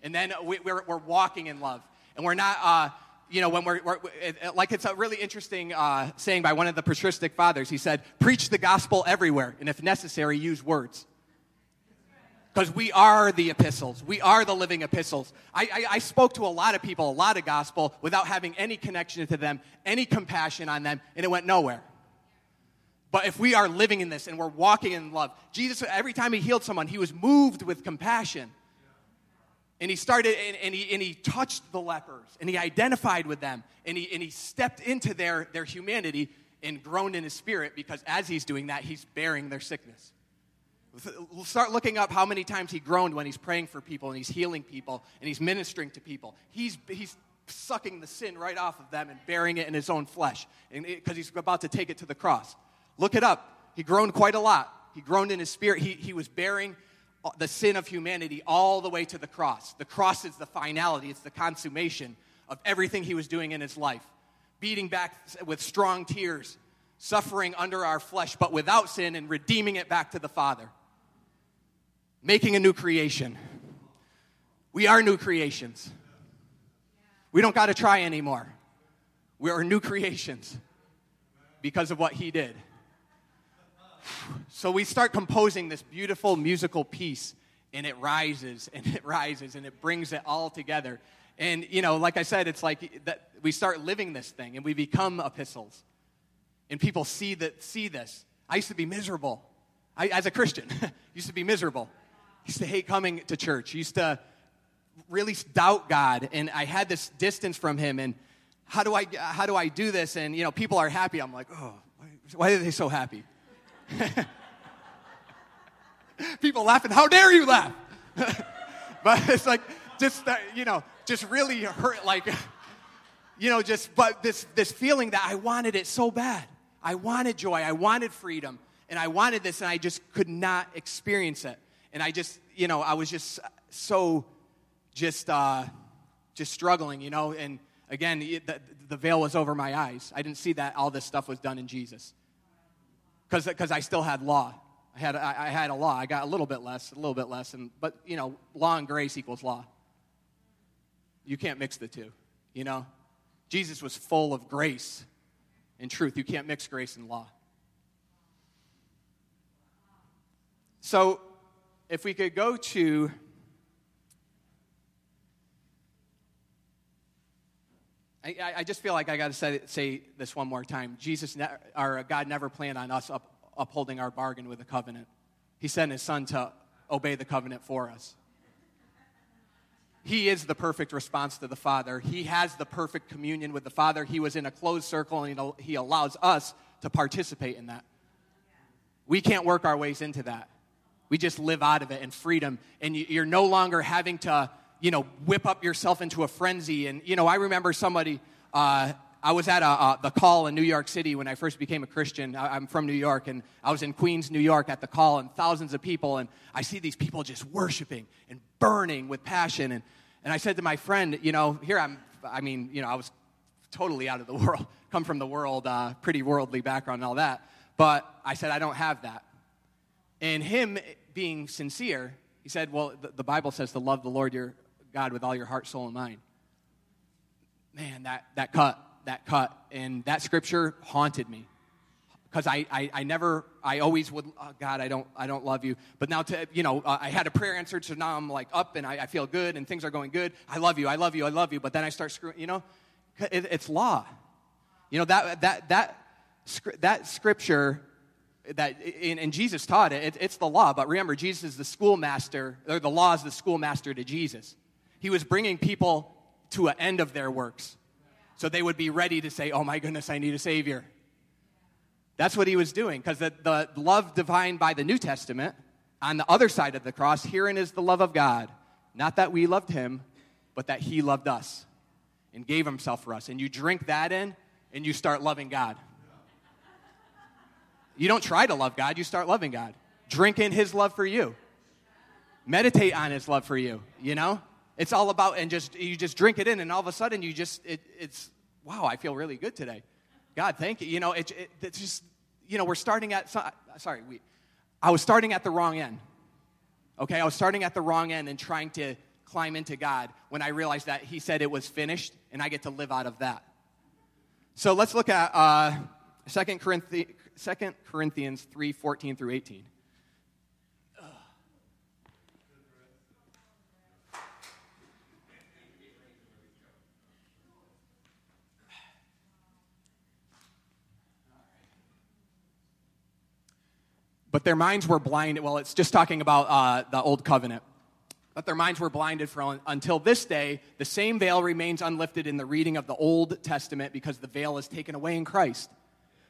and then we, are we're, we're walking in love, and we're not. Uh, you know, when we're, we're it, like it's a really interesting uh, saying by one of the patristic fathers. He said, Preach the gospel everywhere, and if necessary, use words. Because we are the epistles. We are the living epistles. I, I, I, spoke to a lot of people, a lot of gospel, without having any connection to them, any compassion on them, and it went nowhere. But if we are living in this and we're walking in love, Jesus, every time he healed someone, he was moved with compassion. And he started and, and, he, and he touched the lepers and he identified with them and he, and he stepped into their, their humanity and groaned in his spirit because as he's doing that, he's bearing their sickness. We'll start looking up how many times he groaned when he's praying for people and he's healing people and he's ministering to people. He's, he's sucking the sin right off of them and bearing it in his own flesh because he's about to take it to the cross. Look it up. He groaned quite a lot. He groaned in his spirit. He, he was bearing Uh, the sin of humanity all the way to the cross. The cross is the finality, it's the consummation of everything he was doing in his life. Beating back with strong tears, suffering under our flesh, but without sin, and redeeming it back to the Father. Making a new creation. We are new creations. We don't got to try anymore. We are new creations because of what he did. So we start composing this beautiful musical piece, and it rises and it rises and it brings it all together. And, you know, like I said, it's like that we start living this thing and we become epistles. And people see, that, see this. I used to be miserable. I, as a Christian, used to be miserable. used to hate coming to church. used to really doubt God. And I had this distance from Him. And how do I, how do, I do this? And, you know, people are happy. I'm like, oh, why are they so happy? People laughing, how dare you laugh? but it's like, just, uh, you know, just really hurt, like, you know, just, but this, this feeling that I wanted it so bad. I wanted joy, I wanted freedom, and I wanted this, and I just could not experience it. And I just, you know, I was just so, just, uh, just struggling, you know, and again, the, the veil was over my eyes. I didn't see that all this stuff was done in Jesus because I still had law. I had, I, had a law. I got a little bit less, a little bit less, and, but, you know, law and grace equals law. You can't mix the two, you know? Jesus was full of grace and truth. You can't mix grace and law. So, if we could go to I, I just feel like I got to say, say, this one more time. Jesus, ne- or uh, God never planned on us up, upholding our bargain with the covenant. He sent his son to obey the covenant for us. He is the perfect response to the Father. He has the perfect communion with the Father. He was in a closed circle, and he allows us to participate in that. We can't work our ways into that. We just live out of it in freedom, and you're no longer having to you know, whip up yourself into a frenzy. And, you know, I remember somebody, uh, I was at a, the call in New York City when I first became a Christian. I, am from New York, and I was in Queens, New York at the call, and thousands of people, and I see these people just worshiping and burning with passion. And, and I said to my friend, you know, here I'm, I mean, you know, I was totally out of the world, come from the world, uh, pretty worldly background and all that. But I said, I don't have that. And him being sincere, he said, Well, the, the Bible says to love the Lord your God with all your heart, soul, and mind. Man, that, that cut, that cut, and that scripture haunted me. because I, I, I, never, I always would, oh God, I don't, I don't love you. But now, to, you know, I had a prayer answered, so now I'm like up and I, I, feel good and things are going good. I love you, I love you, I love you. But then I start screwing, you know, it, it's law. You know, that, that, that, that scripture that, and, Jesus taught it, it, it's the law. But remember, Jesus is the schoolmaster, or the law is the schoolmaster to Jesus. He was bringing people to an end of their works. So they would be ready to say, oh my goodness, I need a Savior. That's what he was doing, because the, the love divine by the New Testament, on the other side of the cross, herein is the love of God. Not that we loved him, but that he loved us and gave himself for us. And you drink that in, and you start loving God. You don't try to love God, you start loving God. Drink in his love for you. Meditate on his love for you, you know? It's all about, and just, you just drink it in, and all of a sudden you just, it, it's, wow, I feel really good today. God, thank you. You know, it, it, it's just, you know, we're starting at, sorry, we, I was starting at the wrong end. Okay, I was starting at the wrong end and trying to climb into God when I realized that He said it was finished, and I get to live out of that. So let's look at uh, 2 Corinthians, 2 Corinthians 3 14 through 18. But their minds were blinded. Well, it's just talking about uh, the old covenant. But their minds were blinded from until this day. The same veil remains unlifted in the reading of the Old Testament because the veil is taken away in Christ.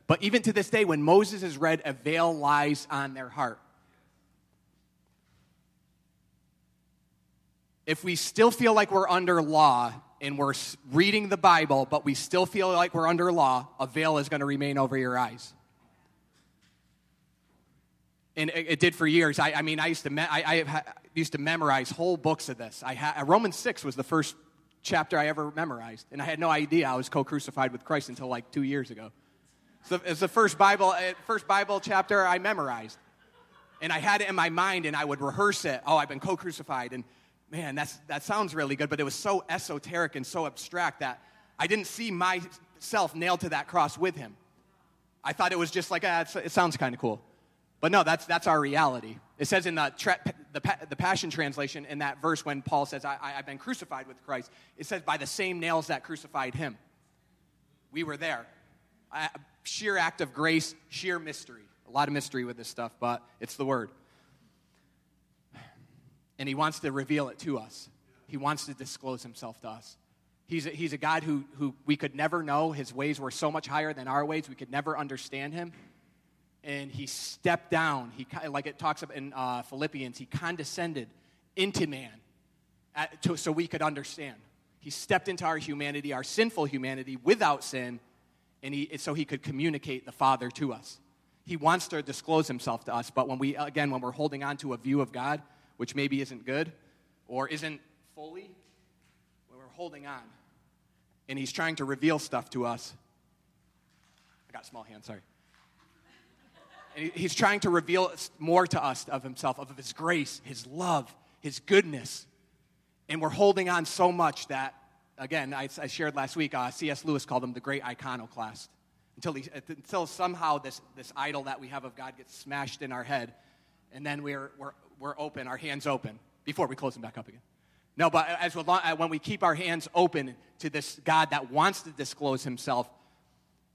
But even to this day, when Moses is read, a veil lies on their heart. If we still feel like we're under law and we're reading the Bible, but we still feel like we're under law, a veil is going to remain over your eyes and it, did for years. I, I mean, I used to me- I, I, used to memorize whole books of this. I ha- Romans six was the first chapter I ever memorized, and I had no idea I was co-crucified with Christ until like two years ago. So it's the first Bible uh, first Bible chapter I memorized, and I had it in my mind, and I would rehearse it. Oh, I've been co-crucified, and man, that's that sounds really good, but it was so esoteric and so abstract that I didn't see myself nailed to that cross with him. I thought it was just like, ah, it sounds kind of cool. But no, that's, that's our reality. It says in the, tra- the, the, Passion Translation, in that verse, when Paul says, I, I, I've been crucified with Christ, it says, by the same nails that crucified him. We were there. A sheer act of grace, sheer mystery. A lot of mystery with this stuff, but it's the word. And he wants to reveal it to us, he wants to disclose himself to us. He's a, he's a God who, who we could never know. His ways were so much higher than our ways, we could never understand him and he stepped down. He, like it talks about in uh, Philippians, he condescended into man at, to, so we could understand. He stepped into our humanity, our sinful humanity, without sin, and he, so he could communicate the Father to us. He wants to disclose himself to us, but when we, again, when we're holding on to a view of God, which maybe isn't good or isn't fully, when we're holding on, and he's trying to reveal stuff to us. I got small hands, sorry. And he's trying to reveal more to us of himself, of his grace, his love, his goodness. And we're holding on so much that, again, I, I shared last week, uh, C.S. Lewis called him the great iconoclast. Until, he, until somehow this, this idol that we have of God gets smashed in our head, and then we're, we're, we're open, our hands open, before we close them back up again. No, but as uh, when we keep our hands open to this God that wants to disclose himself,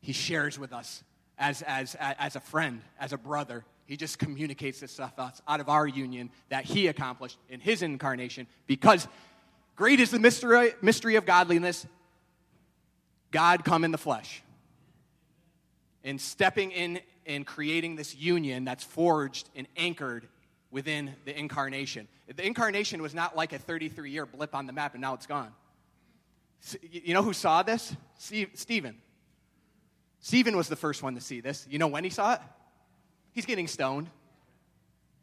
he shares with us as, as, as a friend, as a brother. He just communicates this stuff out of our union that he accomplished in his incarnation because great is the mystery, mystery of godliness. God come in the flesh. In stepping in and creating this union that's forged and anchored within the incarnation. The incarnation was not like a 33 year blip on the map and now it's gone. You know who saw this? Stephen. Stephen was the first one to see this. You know when he saw it? He's getting stoned.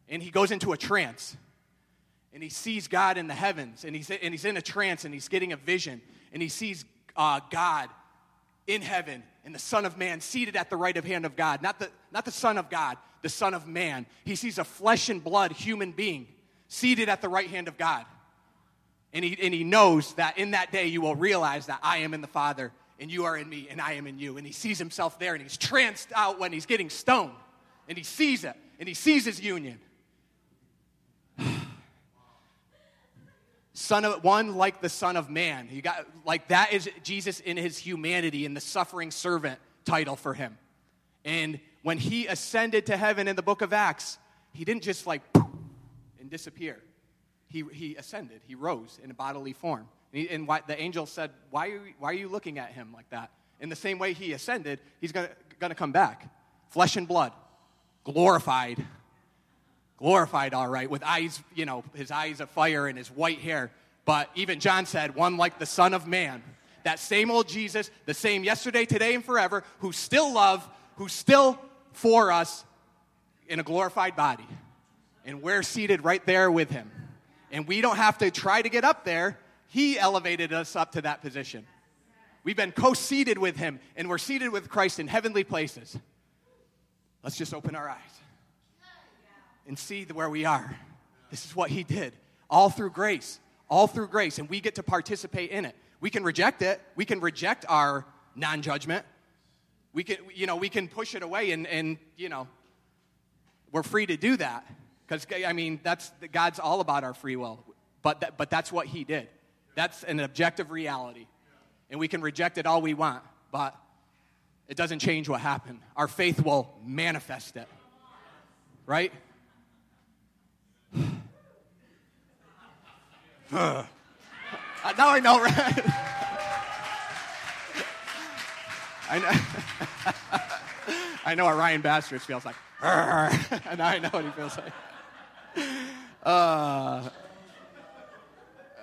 And he goes into a trance. And he sees God in the heavens. And he's, and he's in a trance and he's getting a vision. And he sees uh, God in heaven and the Son of Man seated at the right of hand of God. Not the, not the Son of God, the Son of Man. He sees a flesh and blood human being seated at the right hand of God. And he, and he knows that in that day you will realize that I am in the Father and you are in me, and I am in you. And he sees himself there, and he's tranced out when he's getting stoned. And he sees it, and he sees his union. son of one like the son of man you got like that is jesus in his humanity in the suffering servant title for him and when he ascended to heaven in the book of acts he didn't just like and disappear he, he ascended he rose in a bodily form and, he, and why, the angel said why are, you, why are you looking at him like that? In the same way he ascended he's going to come back flesh and blood glorified glorified all right with eyes you know his eyes of fire and his white hair. But even john said one like the son of man. That same old jesus the same yesterday today and forever who still love who's still for us in a glorified body. And we're seated right there with him. And we don't have to try to get up there he elevated us up to that position we've been co-seated with him and we're seated with christ in heavenly places let's just open our eyes and see where we are. This is what he did, all through grace, all through grace, and we get to participate in it. We can reject it. We can reject our non-judgment. We can, you know, we can push it away, and, and you know, we're free to do that because I mean, that's God's all about our free will. But that, but that's what He did. That's an objective reality, and we can reject it all we want, but it doesn't change what happened. Our faith will manifest it, right? now I know, right? I know. I know what Ryan Basters feels like. and I know what he feels like. Uh,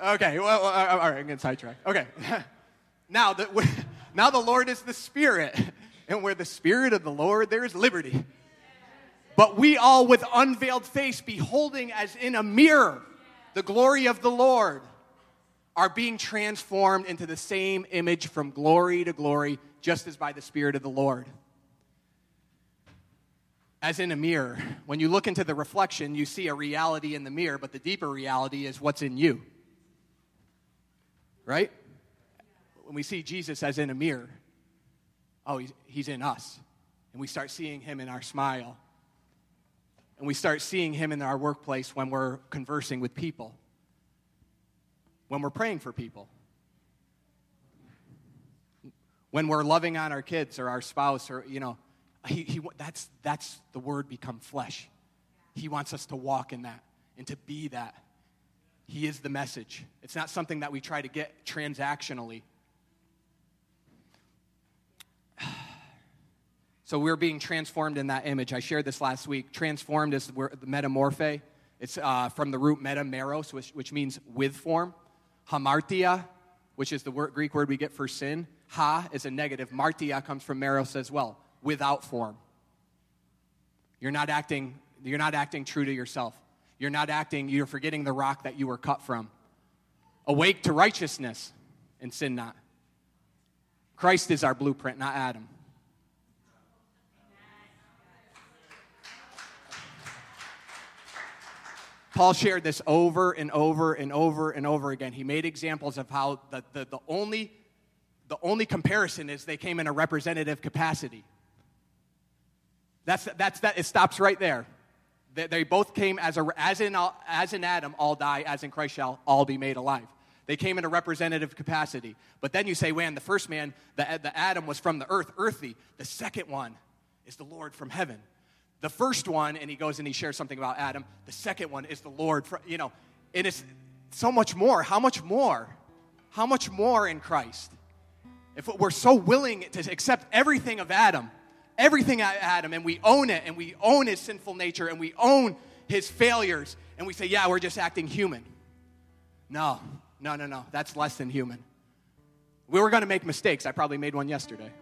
okay, well, uh, all right, I'm getting sidetracked. Okay, now the, now the Lord is the Spirit, and where the Spirit of the Lord, there is liberty. But we all, with unveiled face, beholding as in a mirror the glory of the Lord, are being transformed into the same image from glory to glory, just as by the Spirit of the Lord. As in a mirror, when you look into the reflection, you see a reality in the mirror, but the deeper reality is what's in you. Right? When we see Jesus as in a mirror, oh, he's, in us. And we start seeing him in our smile and we start seeing Him in our workplace when we're conversing with people, when we're praying for people, when we're loving on our kids or our spouse, or, you know, he, he, that's, that's the word become flesh. He wants us to walk in that and to be that. He is the message. It's not something that we try to get transactionally. So we're being transformed in that image. I shared this last week. Transformed is the metamorphe. It's uh, from the root metameros, which, which means with form. Hamartia, which is the word, Greek word we get for sin. Ha is a negative. Martia comes from meros as well, without form. You're not acting, you're not acting true to yourself. You're not acting, you're forgetting the rock that you were cut from. Awake to righteousness and sin not. Christ is our blueprint, not Adam. Paul shared this over and over and over and over again. He made examples of how the, the, the, only, the only comparison is they came in a representative capacity. That's, that's that, it stops right there. They, they both came as, a, as, in, as in Adam, all die, as in Christ shall all be made alive. They came in a representative capacity. But then you say, man, the first man, the, the Adam was from the earth, earthy. The second one is the Lord from heaven. The first one, and he goes and he shares something about Adam. The second one is the Lord. from, You know, and it is so much more. How much more? How much more in Christ? If we're so willing to accept everything of Adam, everything of Adam, and we own it, and we own his sinful nature, and we own his failures, and we say, yeah, we're just acting human. No, no, no, no. That's less than human. We were going to make mistakes. I probably made one yesterday,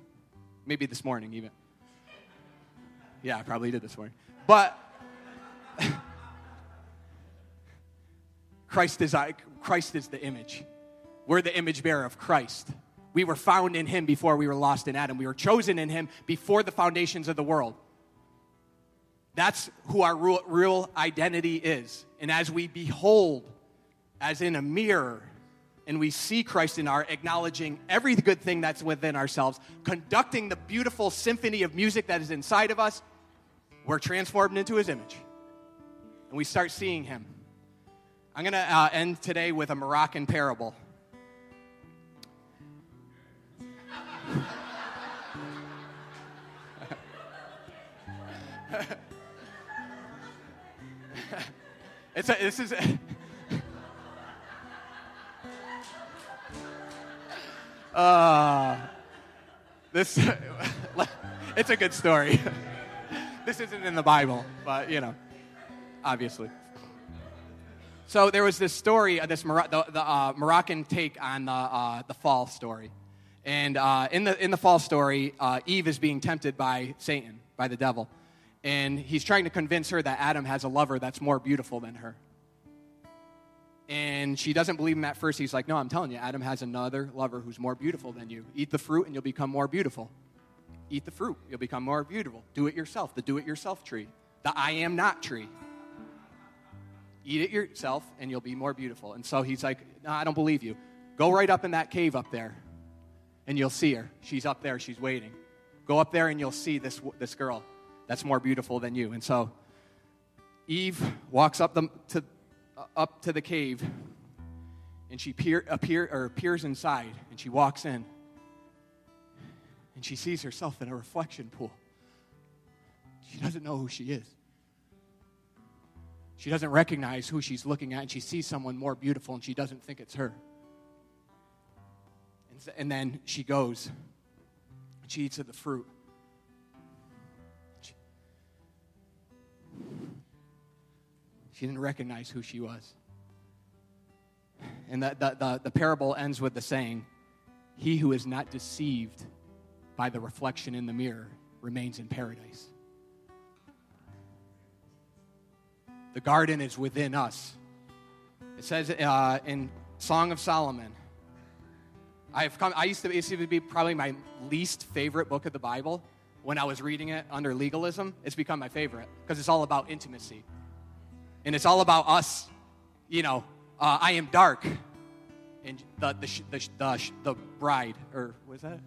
maybe this morning even. Yeah, I probably did this morning. But Christ is, uh, Christ is the image. We're the image bearer of Christ. We were found in him before we were lost in Adam. We were chosen in him before the foundations of the world. That's who our real, real identity is. And as we behold, as in a mirror, and we see Christ in our acknowledging every good thing that's within ourselves, conducting the beautiful symphony of music that is inside of us, we're transformed into his image. And we start seeing him. I'm going to uh, end today with a Moroccan parable. it's a, this is. A, uh, this it's a good story. this isn't in the Bible, but you know, obviously. So there was this story, uh, this Mor- the, the uh, Moroccan take on the, uh, the fall story. And uh, in, the, in the fall story, uh, Eve is being tempted by Satan, by the devil. And he's trying to convince her that Adam has a lover that's more beautiful than her. And she doesn't believe him at first. He's like, No, I'm telling you, Adam has another lover who's more beautiful than you. Eat the fruit and you'll become more beautiful. Eat the fruit, you'll become more beautiful. Do it yourself, the do it yourself tree, the I am not tree. Eat it yourself and you'll be more beautiful. And so he's like, No, I don't believe you. Go right up in that cave up there and you'll see her. She's up there, she's waiting. Go up there and you'll see this, this girl that's more beautiful than you. And so Eve walks up, the, to, uh, up to the cave and she peer, appear, or appears inside and she walks in and she sees herself in a reflection pool. She doesn't know who she is. She doesn't recognize who she's looking at, and she sees someone more beautiful, and she doesn't think it's her. And then she goes, she eats of the fruit. She didn't recognize who she was. And the, the, the, the parable ends with the saying, He who is not deceived by the reflection in the mirror remains in paradise. The garden is within us. It says uh, in Song of Solomon, I've come, I used to, used to be probably my least favorite book of the Bible when I was reading it under legalism. It's become my favorite because it's all about intimacy. And it's all about us, you know, uh, I am dark. And the, the, the, the, the bride, or was that?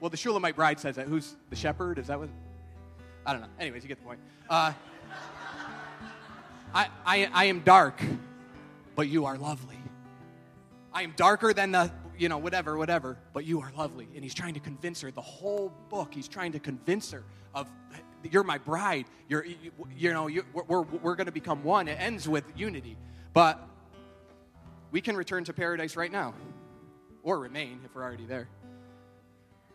Well, the Shulamite bride says that. Who's the shepherd? Is that what? I don't know. Anyways, you get the point. Uh, I, I, I am dark, but you are lovely. I am darker than the you know, whatever, whatever, but you are lovely. And he's trying to convince her the whole book. He's trying to convince her of, you're my bride. You're, you, you know, you, we're, we're going to become one. It ends with unity. But we can return to paradise right now or remain if we're already there.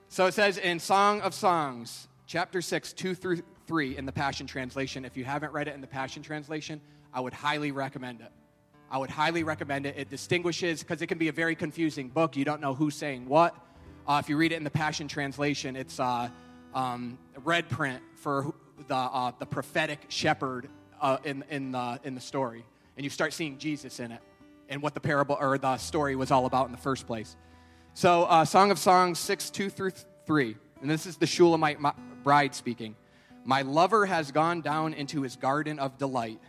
So it says in Song of Songs, chapter 6, 2 through 3 in the Passion Translation. If you haven't read it in the Passion Translation, I would highly recommend it. I would highly recommend it. It distinguishes, because it can be a very confusing book. You don't know who's saying what. Uh, if you read it in the Passion Translation, it's uh, um, red print for the, uh, the prophetic shepherd uh, in, in, the, in the story. And you start seeing Jesus in it and what the parable or the story was all about in the first place. So, uh, Song of Songs 6, 2 through 3. And this is the Shulamite bride speaking. My lover has gone down into his garden of delight.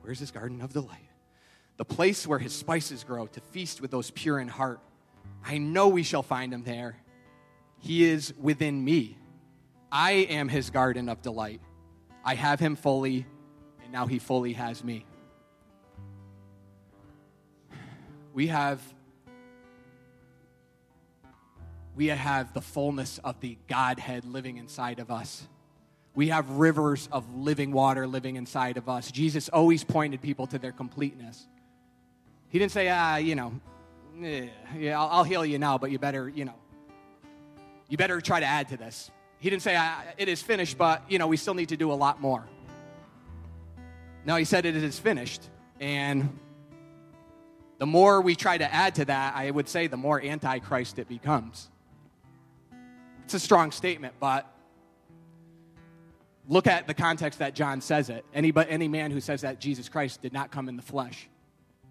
Where's his garden of delight? the place where his spices grow, to feast with those pure in heart. I know we shall find him there. He is within me. I am his garden of delight. I have him fully, and now he fully has me. We have we have the fullness of the Godhead living inside of us. We have rivers of living water living inside of us. Jesus always pointed people to their completeness. He didn't say, ah, you know, eh, yeah, I'll, I'll, heal you now, but you better, you know, you better try to add to this. He didn't say, it is finished, but, you know, we still need to do a lot more. No, he said it is finished. And the more we try to add to that, I would say the more antichrist it becomes. It's a strong statement, but look at the context that John says it. Any, any man who says that Jesus Christ did not come in the flesh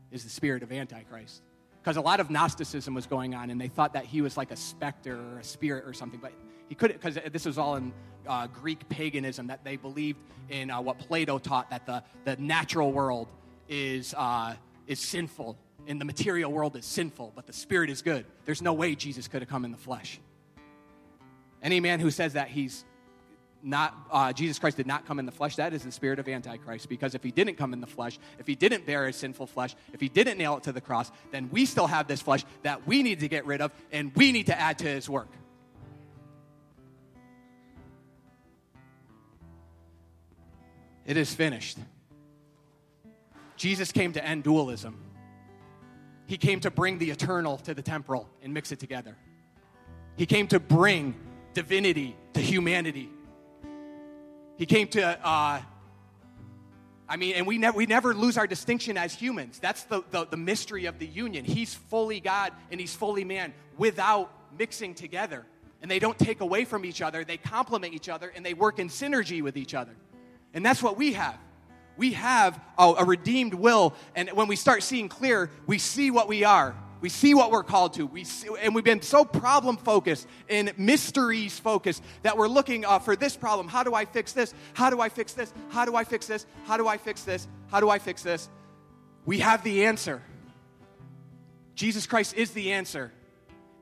is the spirit of Antichrist. Because a lot of Gnosticism was going on, and they thought that he was like a specter or a spirit or something. But he couldn't, because this was all in uh, Greek paganism, that they believed in uh, what Plato taught that the, the natural world is, uh, is sinful, and the material world is sinful, but the spirit is good. There's no way Jesus could have come in the flesh. Any man who says that he's not uh, Jesus Christ did not come in the flesh, that is the spirit of Antichrist. Because if he didn't come in the flesh, if he didn't bear his sinful flesh, if he didn't nail it to the cross, then we still have this flesh that we need to get rid of and we need to add to his work. It is finished. Jesus came to end dualism. He came to bring the eternal to the temporal and mix it together. He came to bring divinity to humanity. He came to, uh, I mean, and we, ne- we never lose our distinction as humans. That's the, the, the mystery of the union. He's fully God and he's fully man without mixing together. And they don't take away from each other, they complement each other, and they work in synergy with each other. And that's what we have we have a, a, redeemed will, and when we start seeing clear, we see what we are. We see what we're called to. We see, and we've been so problem focused and mysteries focused that we're looking uh, for this problem. How do I fix this? How do I fix this? How do I fix this? How do I fix this? How do I fix this? We have the answer. Jesus Christ is the answer.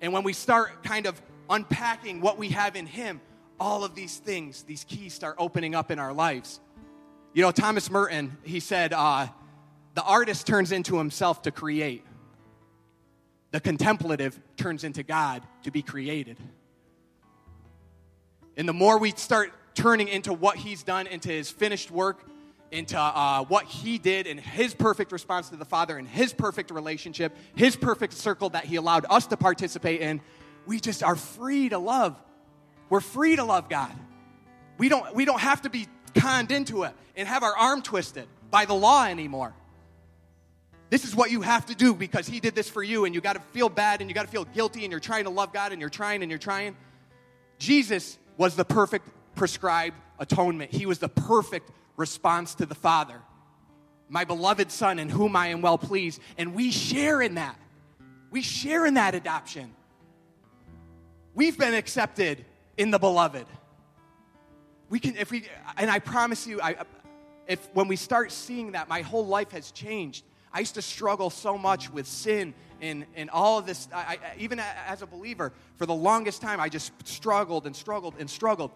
And when we start kind of unpacking what we have in Him, all of these things, these keys start opening up in our lives. You know, Thomas Merton, he said, uh, the artist turns into himself to create, the contemplative turns into God to be created. And the more we start turning into what he's done, into his finished work, into uh, what he did in his perfect response to the Father, in his perfect relationship, his perfect circle that he allowed us to participate in, we just are free to love. We're free to love God. We don't, we don't have to be conned into it and have our arm twisted by the law anymore. This is what you have to do because he did this for you, and you got to feel bad and you got to feel guilty, and you're trying to love God and you're trying and you're trying. Jesus was the perfect prescribed atonement, he was the perfect response to the Father. My beloved Son, in whom I am well pleased. And we share in that. We share in that adoption. We've been accepted in the beloved we can, if we, and I promise you, I, if when we start seeing that, my whole life has changed. I used to struggle so much with sin and, and all of this. I, I, even as a believer, for the longest time, I just struggled and struggled and struggled.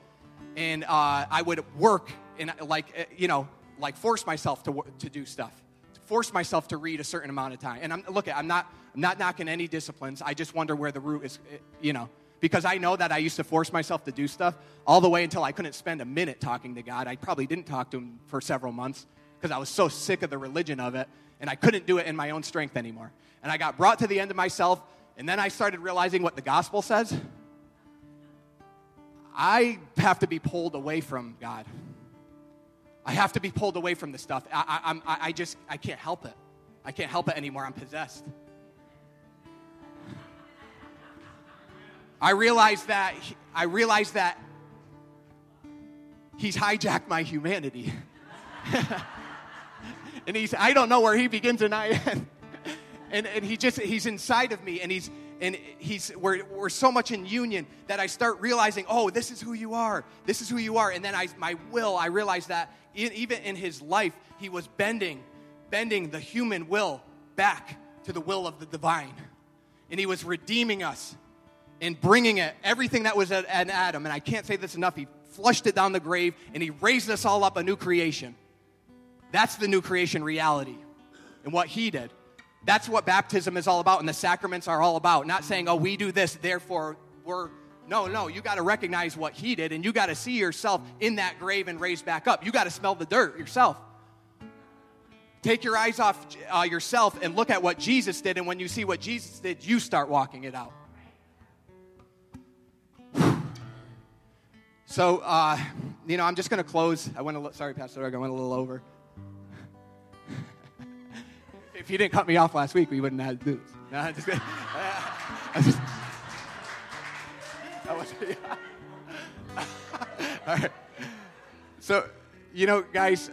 And uh, I would work and, like, uh, you know, like force myself to, to do stuff, force myself to read a certain amount of time. And I'm, look, I'm not, I'm not knocking any disciplines. I just wonder where the root is, uh, you know because I know that I used to force myself to do stuff all the way until I couldn't spend a minute talking to God. I probably didn't talk to Him for several months because I was so sick of the religion of it, and I couldn't do it in my own strength anymore. And I got brought to the end of myself, and then I started realizing what the gospel says. I have to be pulled away from God. I have to be pulled away from the stuff. I, I, I just, I can't help it. I can't help it anymore. I'm possessed. I realize that I realize that he's hijacked my humanity. and he's I don't know where he begins and I end. and, and he just he's inside of me and he's and he's we're, we're so much in union that I start realizing, oh, this is who you are. This is who you are. And then I my will, I realize that in, even in his life, he was bending, bending the human will back to the will of the divine. And he was redeeming us and bringing it, everything that was at, Adam, and I can't say this enough, he flushed it down the grave and he raised us all up a new creation. That's the new creation reality and what he did. That's what baptism is all about and the sacraments are all about. Not saying, oh, we do this, therefore we're. No, no, you got to recognize what he did and you got to see yourself in that grave and raised back up. You got to smell the dirt yourself. Take your eyes off uh, yourself and look at what Jesus did, and when you see what Jesus did, you start walking it out. So, uh, you know, I'm just going to close. I went a little, sorry, Pastor Doug, I went a little over. if you didn't cut me off last week, we wouldn't have to do this. No, I'm just, I'm just, All right. So, you know, guys,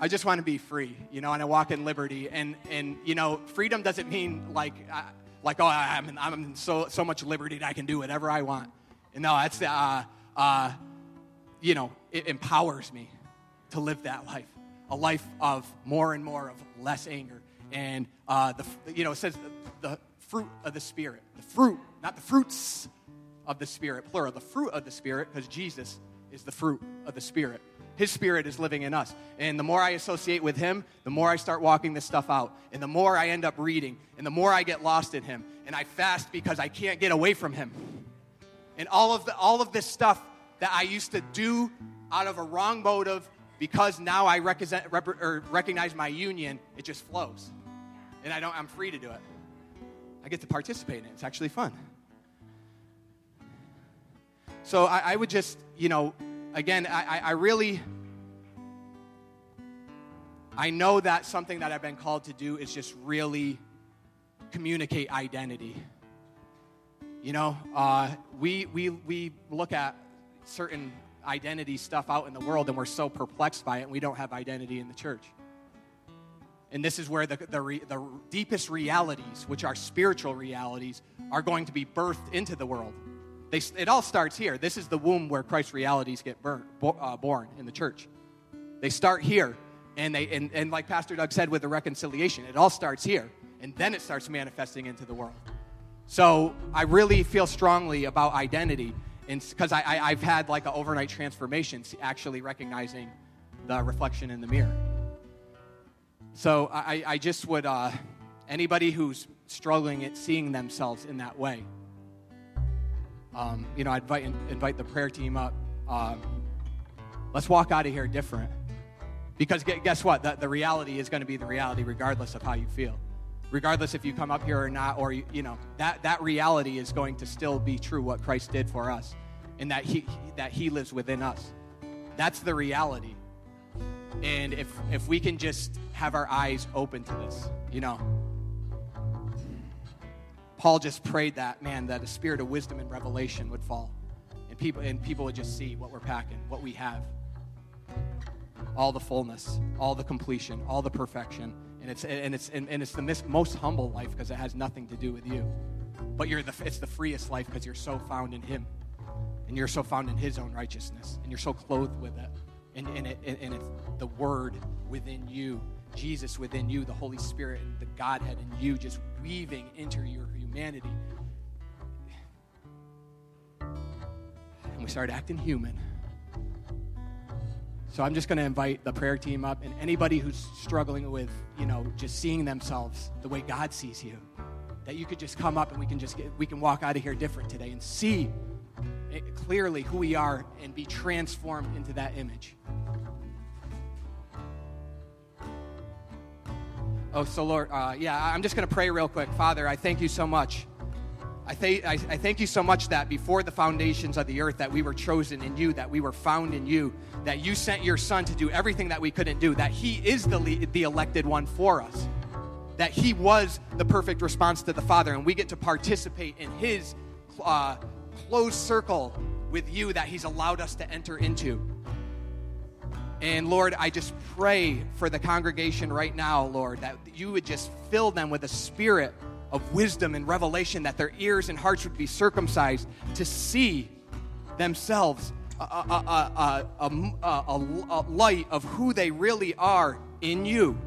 I just want to be free, you know, and I walk in liberty. And, and you know, freedom doesn't mean like, uh, like oh, I'm, I'm in so, so much liberty that I can do whatever I want. No, that's, uh, uh, you know, it empowers me to live that life. a life of more and more of less anger. And, uh, the, you know, it says the, the fruit of the Spirit. The fruit, not the fruits of the Spirit, plural, the fruit of the Spirit, because Jesus is the fruit of the Spirit. His Spirit is living in us. And the more I associate with Him, the more I start walking this stuff out. And the more I end up reading, and the more I get lost in Him. And I fast because I can't get away from Him. And all of, the, all of this stuff that I used to do out of a wrong motive because now I represent, rep, recognize my union, it just flows. And I don't, I'm free to do it. I get to participate in it. It's actually fun. So I, I would just, you know, again, I, I really, I know that something that I've been called to do is just really communicate identity. You know, uh, we, we, we look at certain identity stuff out in the world and we're so perplexed by it and we don't have identity in the church. And this is where the, the, re, the deepest realities, which are spiritual realities, are going to be birthed into the world. They, it all starts here. This is the womb where Christ's realities get burnt, bo, uh, born in the church. They start here, and, they, and, and like Pastor Doug said with the reconciliation, it all starts here, and then it starts manifesting into the world. So I really feel strongly about identity, because I, I, I've had like an overnight transformation, actually recognizing the reflection in the mirror. So I, I just would, uh, anybody who's struggling at seeing themselves in that way, um, you know, I invite, invite the prayer team up. Um, let's walk out of here different. Because guess what? The, the reality is going to be the reality regardless of how you feel. Regardless if you come up here or not, or, you, you know, that, that reality is going to still be true what Christ did for us and that he, that he lives within us. That's the reality. And if, if we can just have our eyes open to this, you know, Paul just prayed that, man, that a spirit of wisdom and revelation would fall. And people, and people would just see what we're packing, what we have. All the fullness, all the completion, all the perfection. And it's, and it's, and, and it's the most humble life because it has nothing to do with you. But you're the, it's the freest life because you're so found in Him. And you're so found in His own righteousness. And you're so clothed with it and, and, it, and it's the Word within you, Jesus within you, the Holy Spirit and the Godhead in you just weaving into your humanity. And we start acting human. So I'm just going to invite the prayer team up and anybody who's struggling with, you know, just seeing themselves the way God sees you. That you could just come up and we can just get, we can walk out of here different today and see clearly who we are and be transformed into that image. Oh, so Lord, uh, yeah, I'm just going to pray real quick. Father, I thank you so much. I, th- I, I thank you so much that before the foundations of the earth that we were chosen in you, that we were found in you, that you sent your son to do everything that we couldn't do, that he is the, le- the elected one for us, that he was the perfect response to the Father, and we get to participate in his uh, closed circle with you that he's allowed us to enter into. And Lord, I just pray for the congregation right now, Lord, that you would just fill them with a spirit of wisdom and revelation, that their ears and hearts would be circumcised to see themselves a, a, a, a, light of who they really are in you.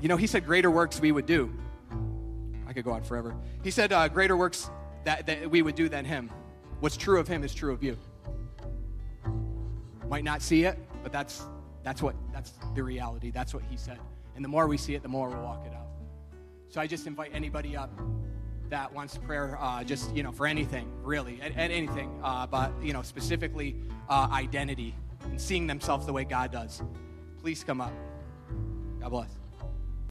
You know, he said, Greater works we would do. I could go on forever. He said, uh, Greater works that, that we would do than him. What's true of him is true of you. Might not see it, but that's that's what that's the reality. That's what he said. And the more we see it, the more we'll walk it out. So I just invite anybody up that wants prayer, uh, just you know, for anything really, at, at anything, uh, but you know, specifically uh, identity and seeing themselves the way God does. Please come up. God bless.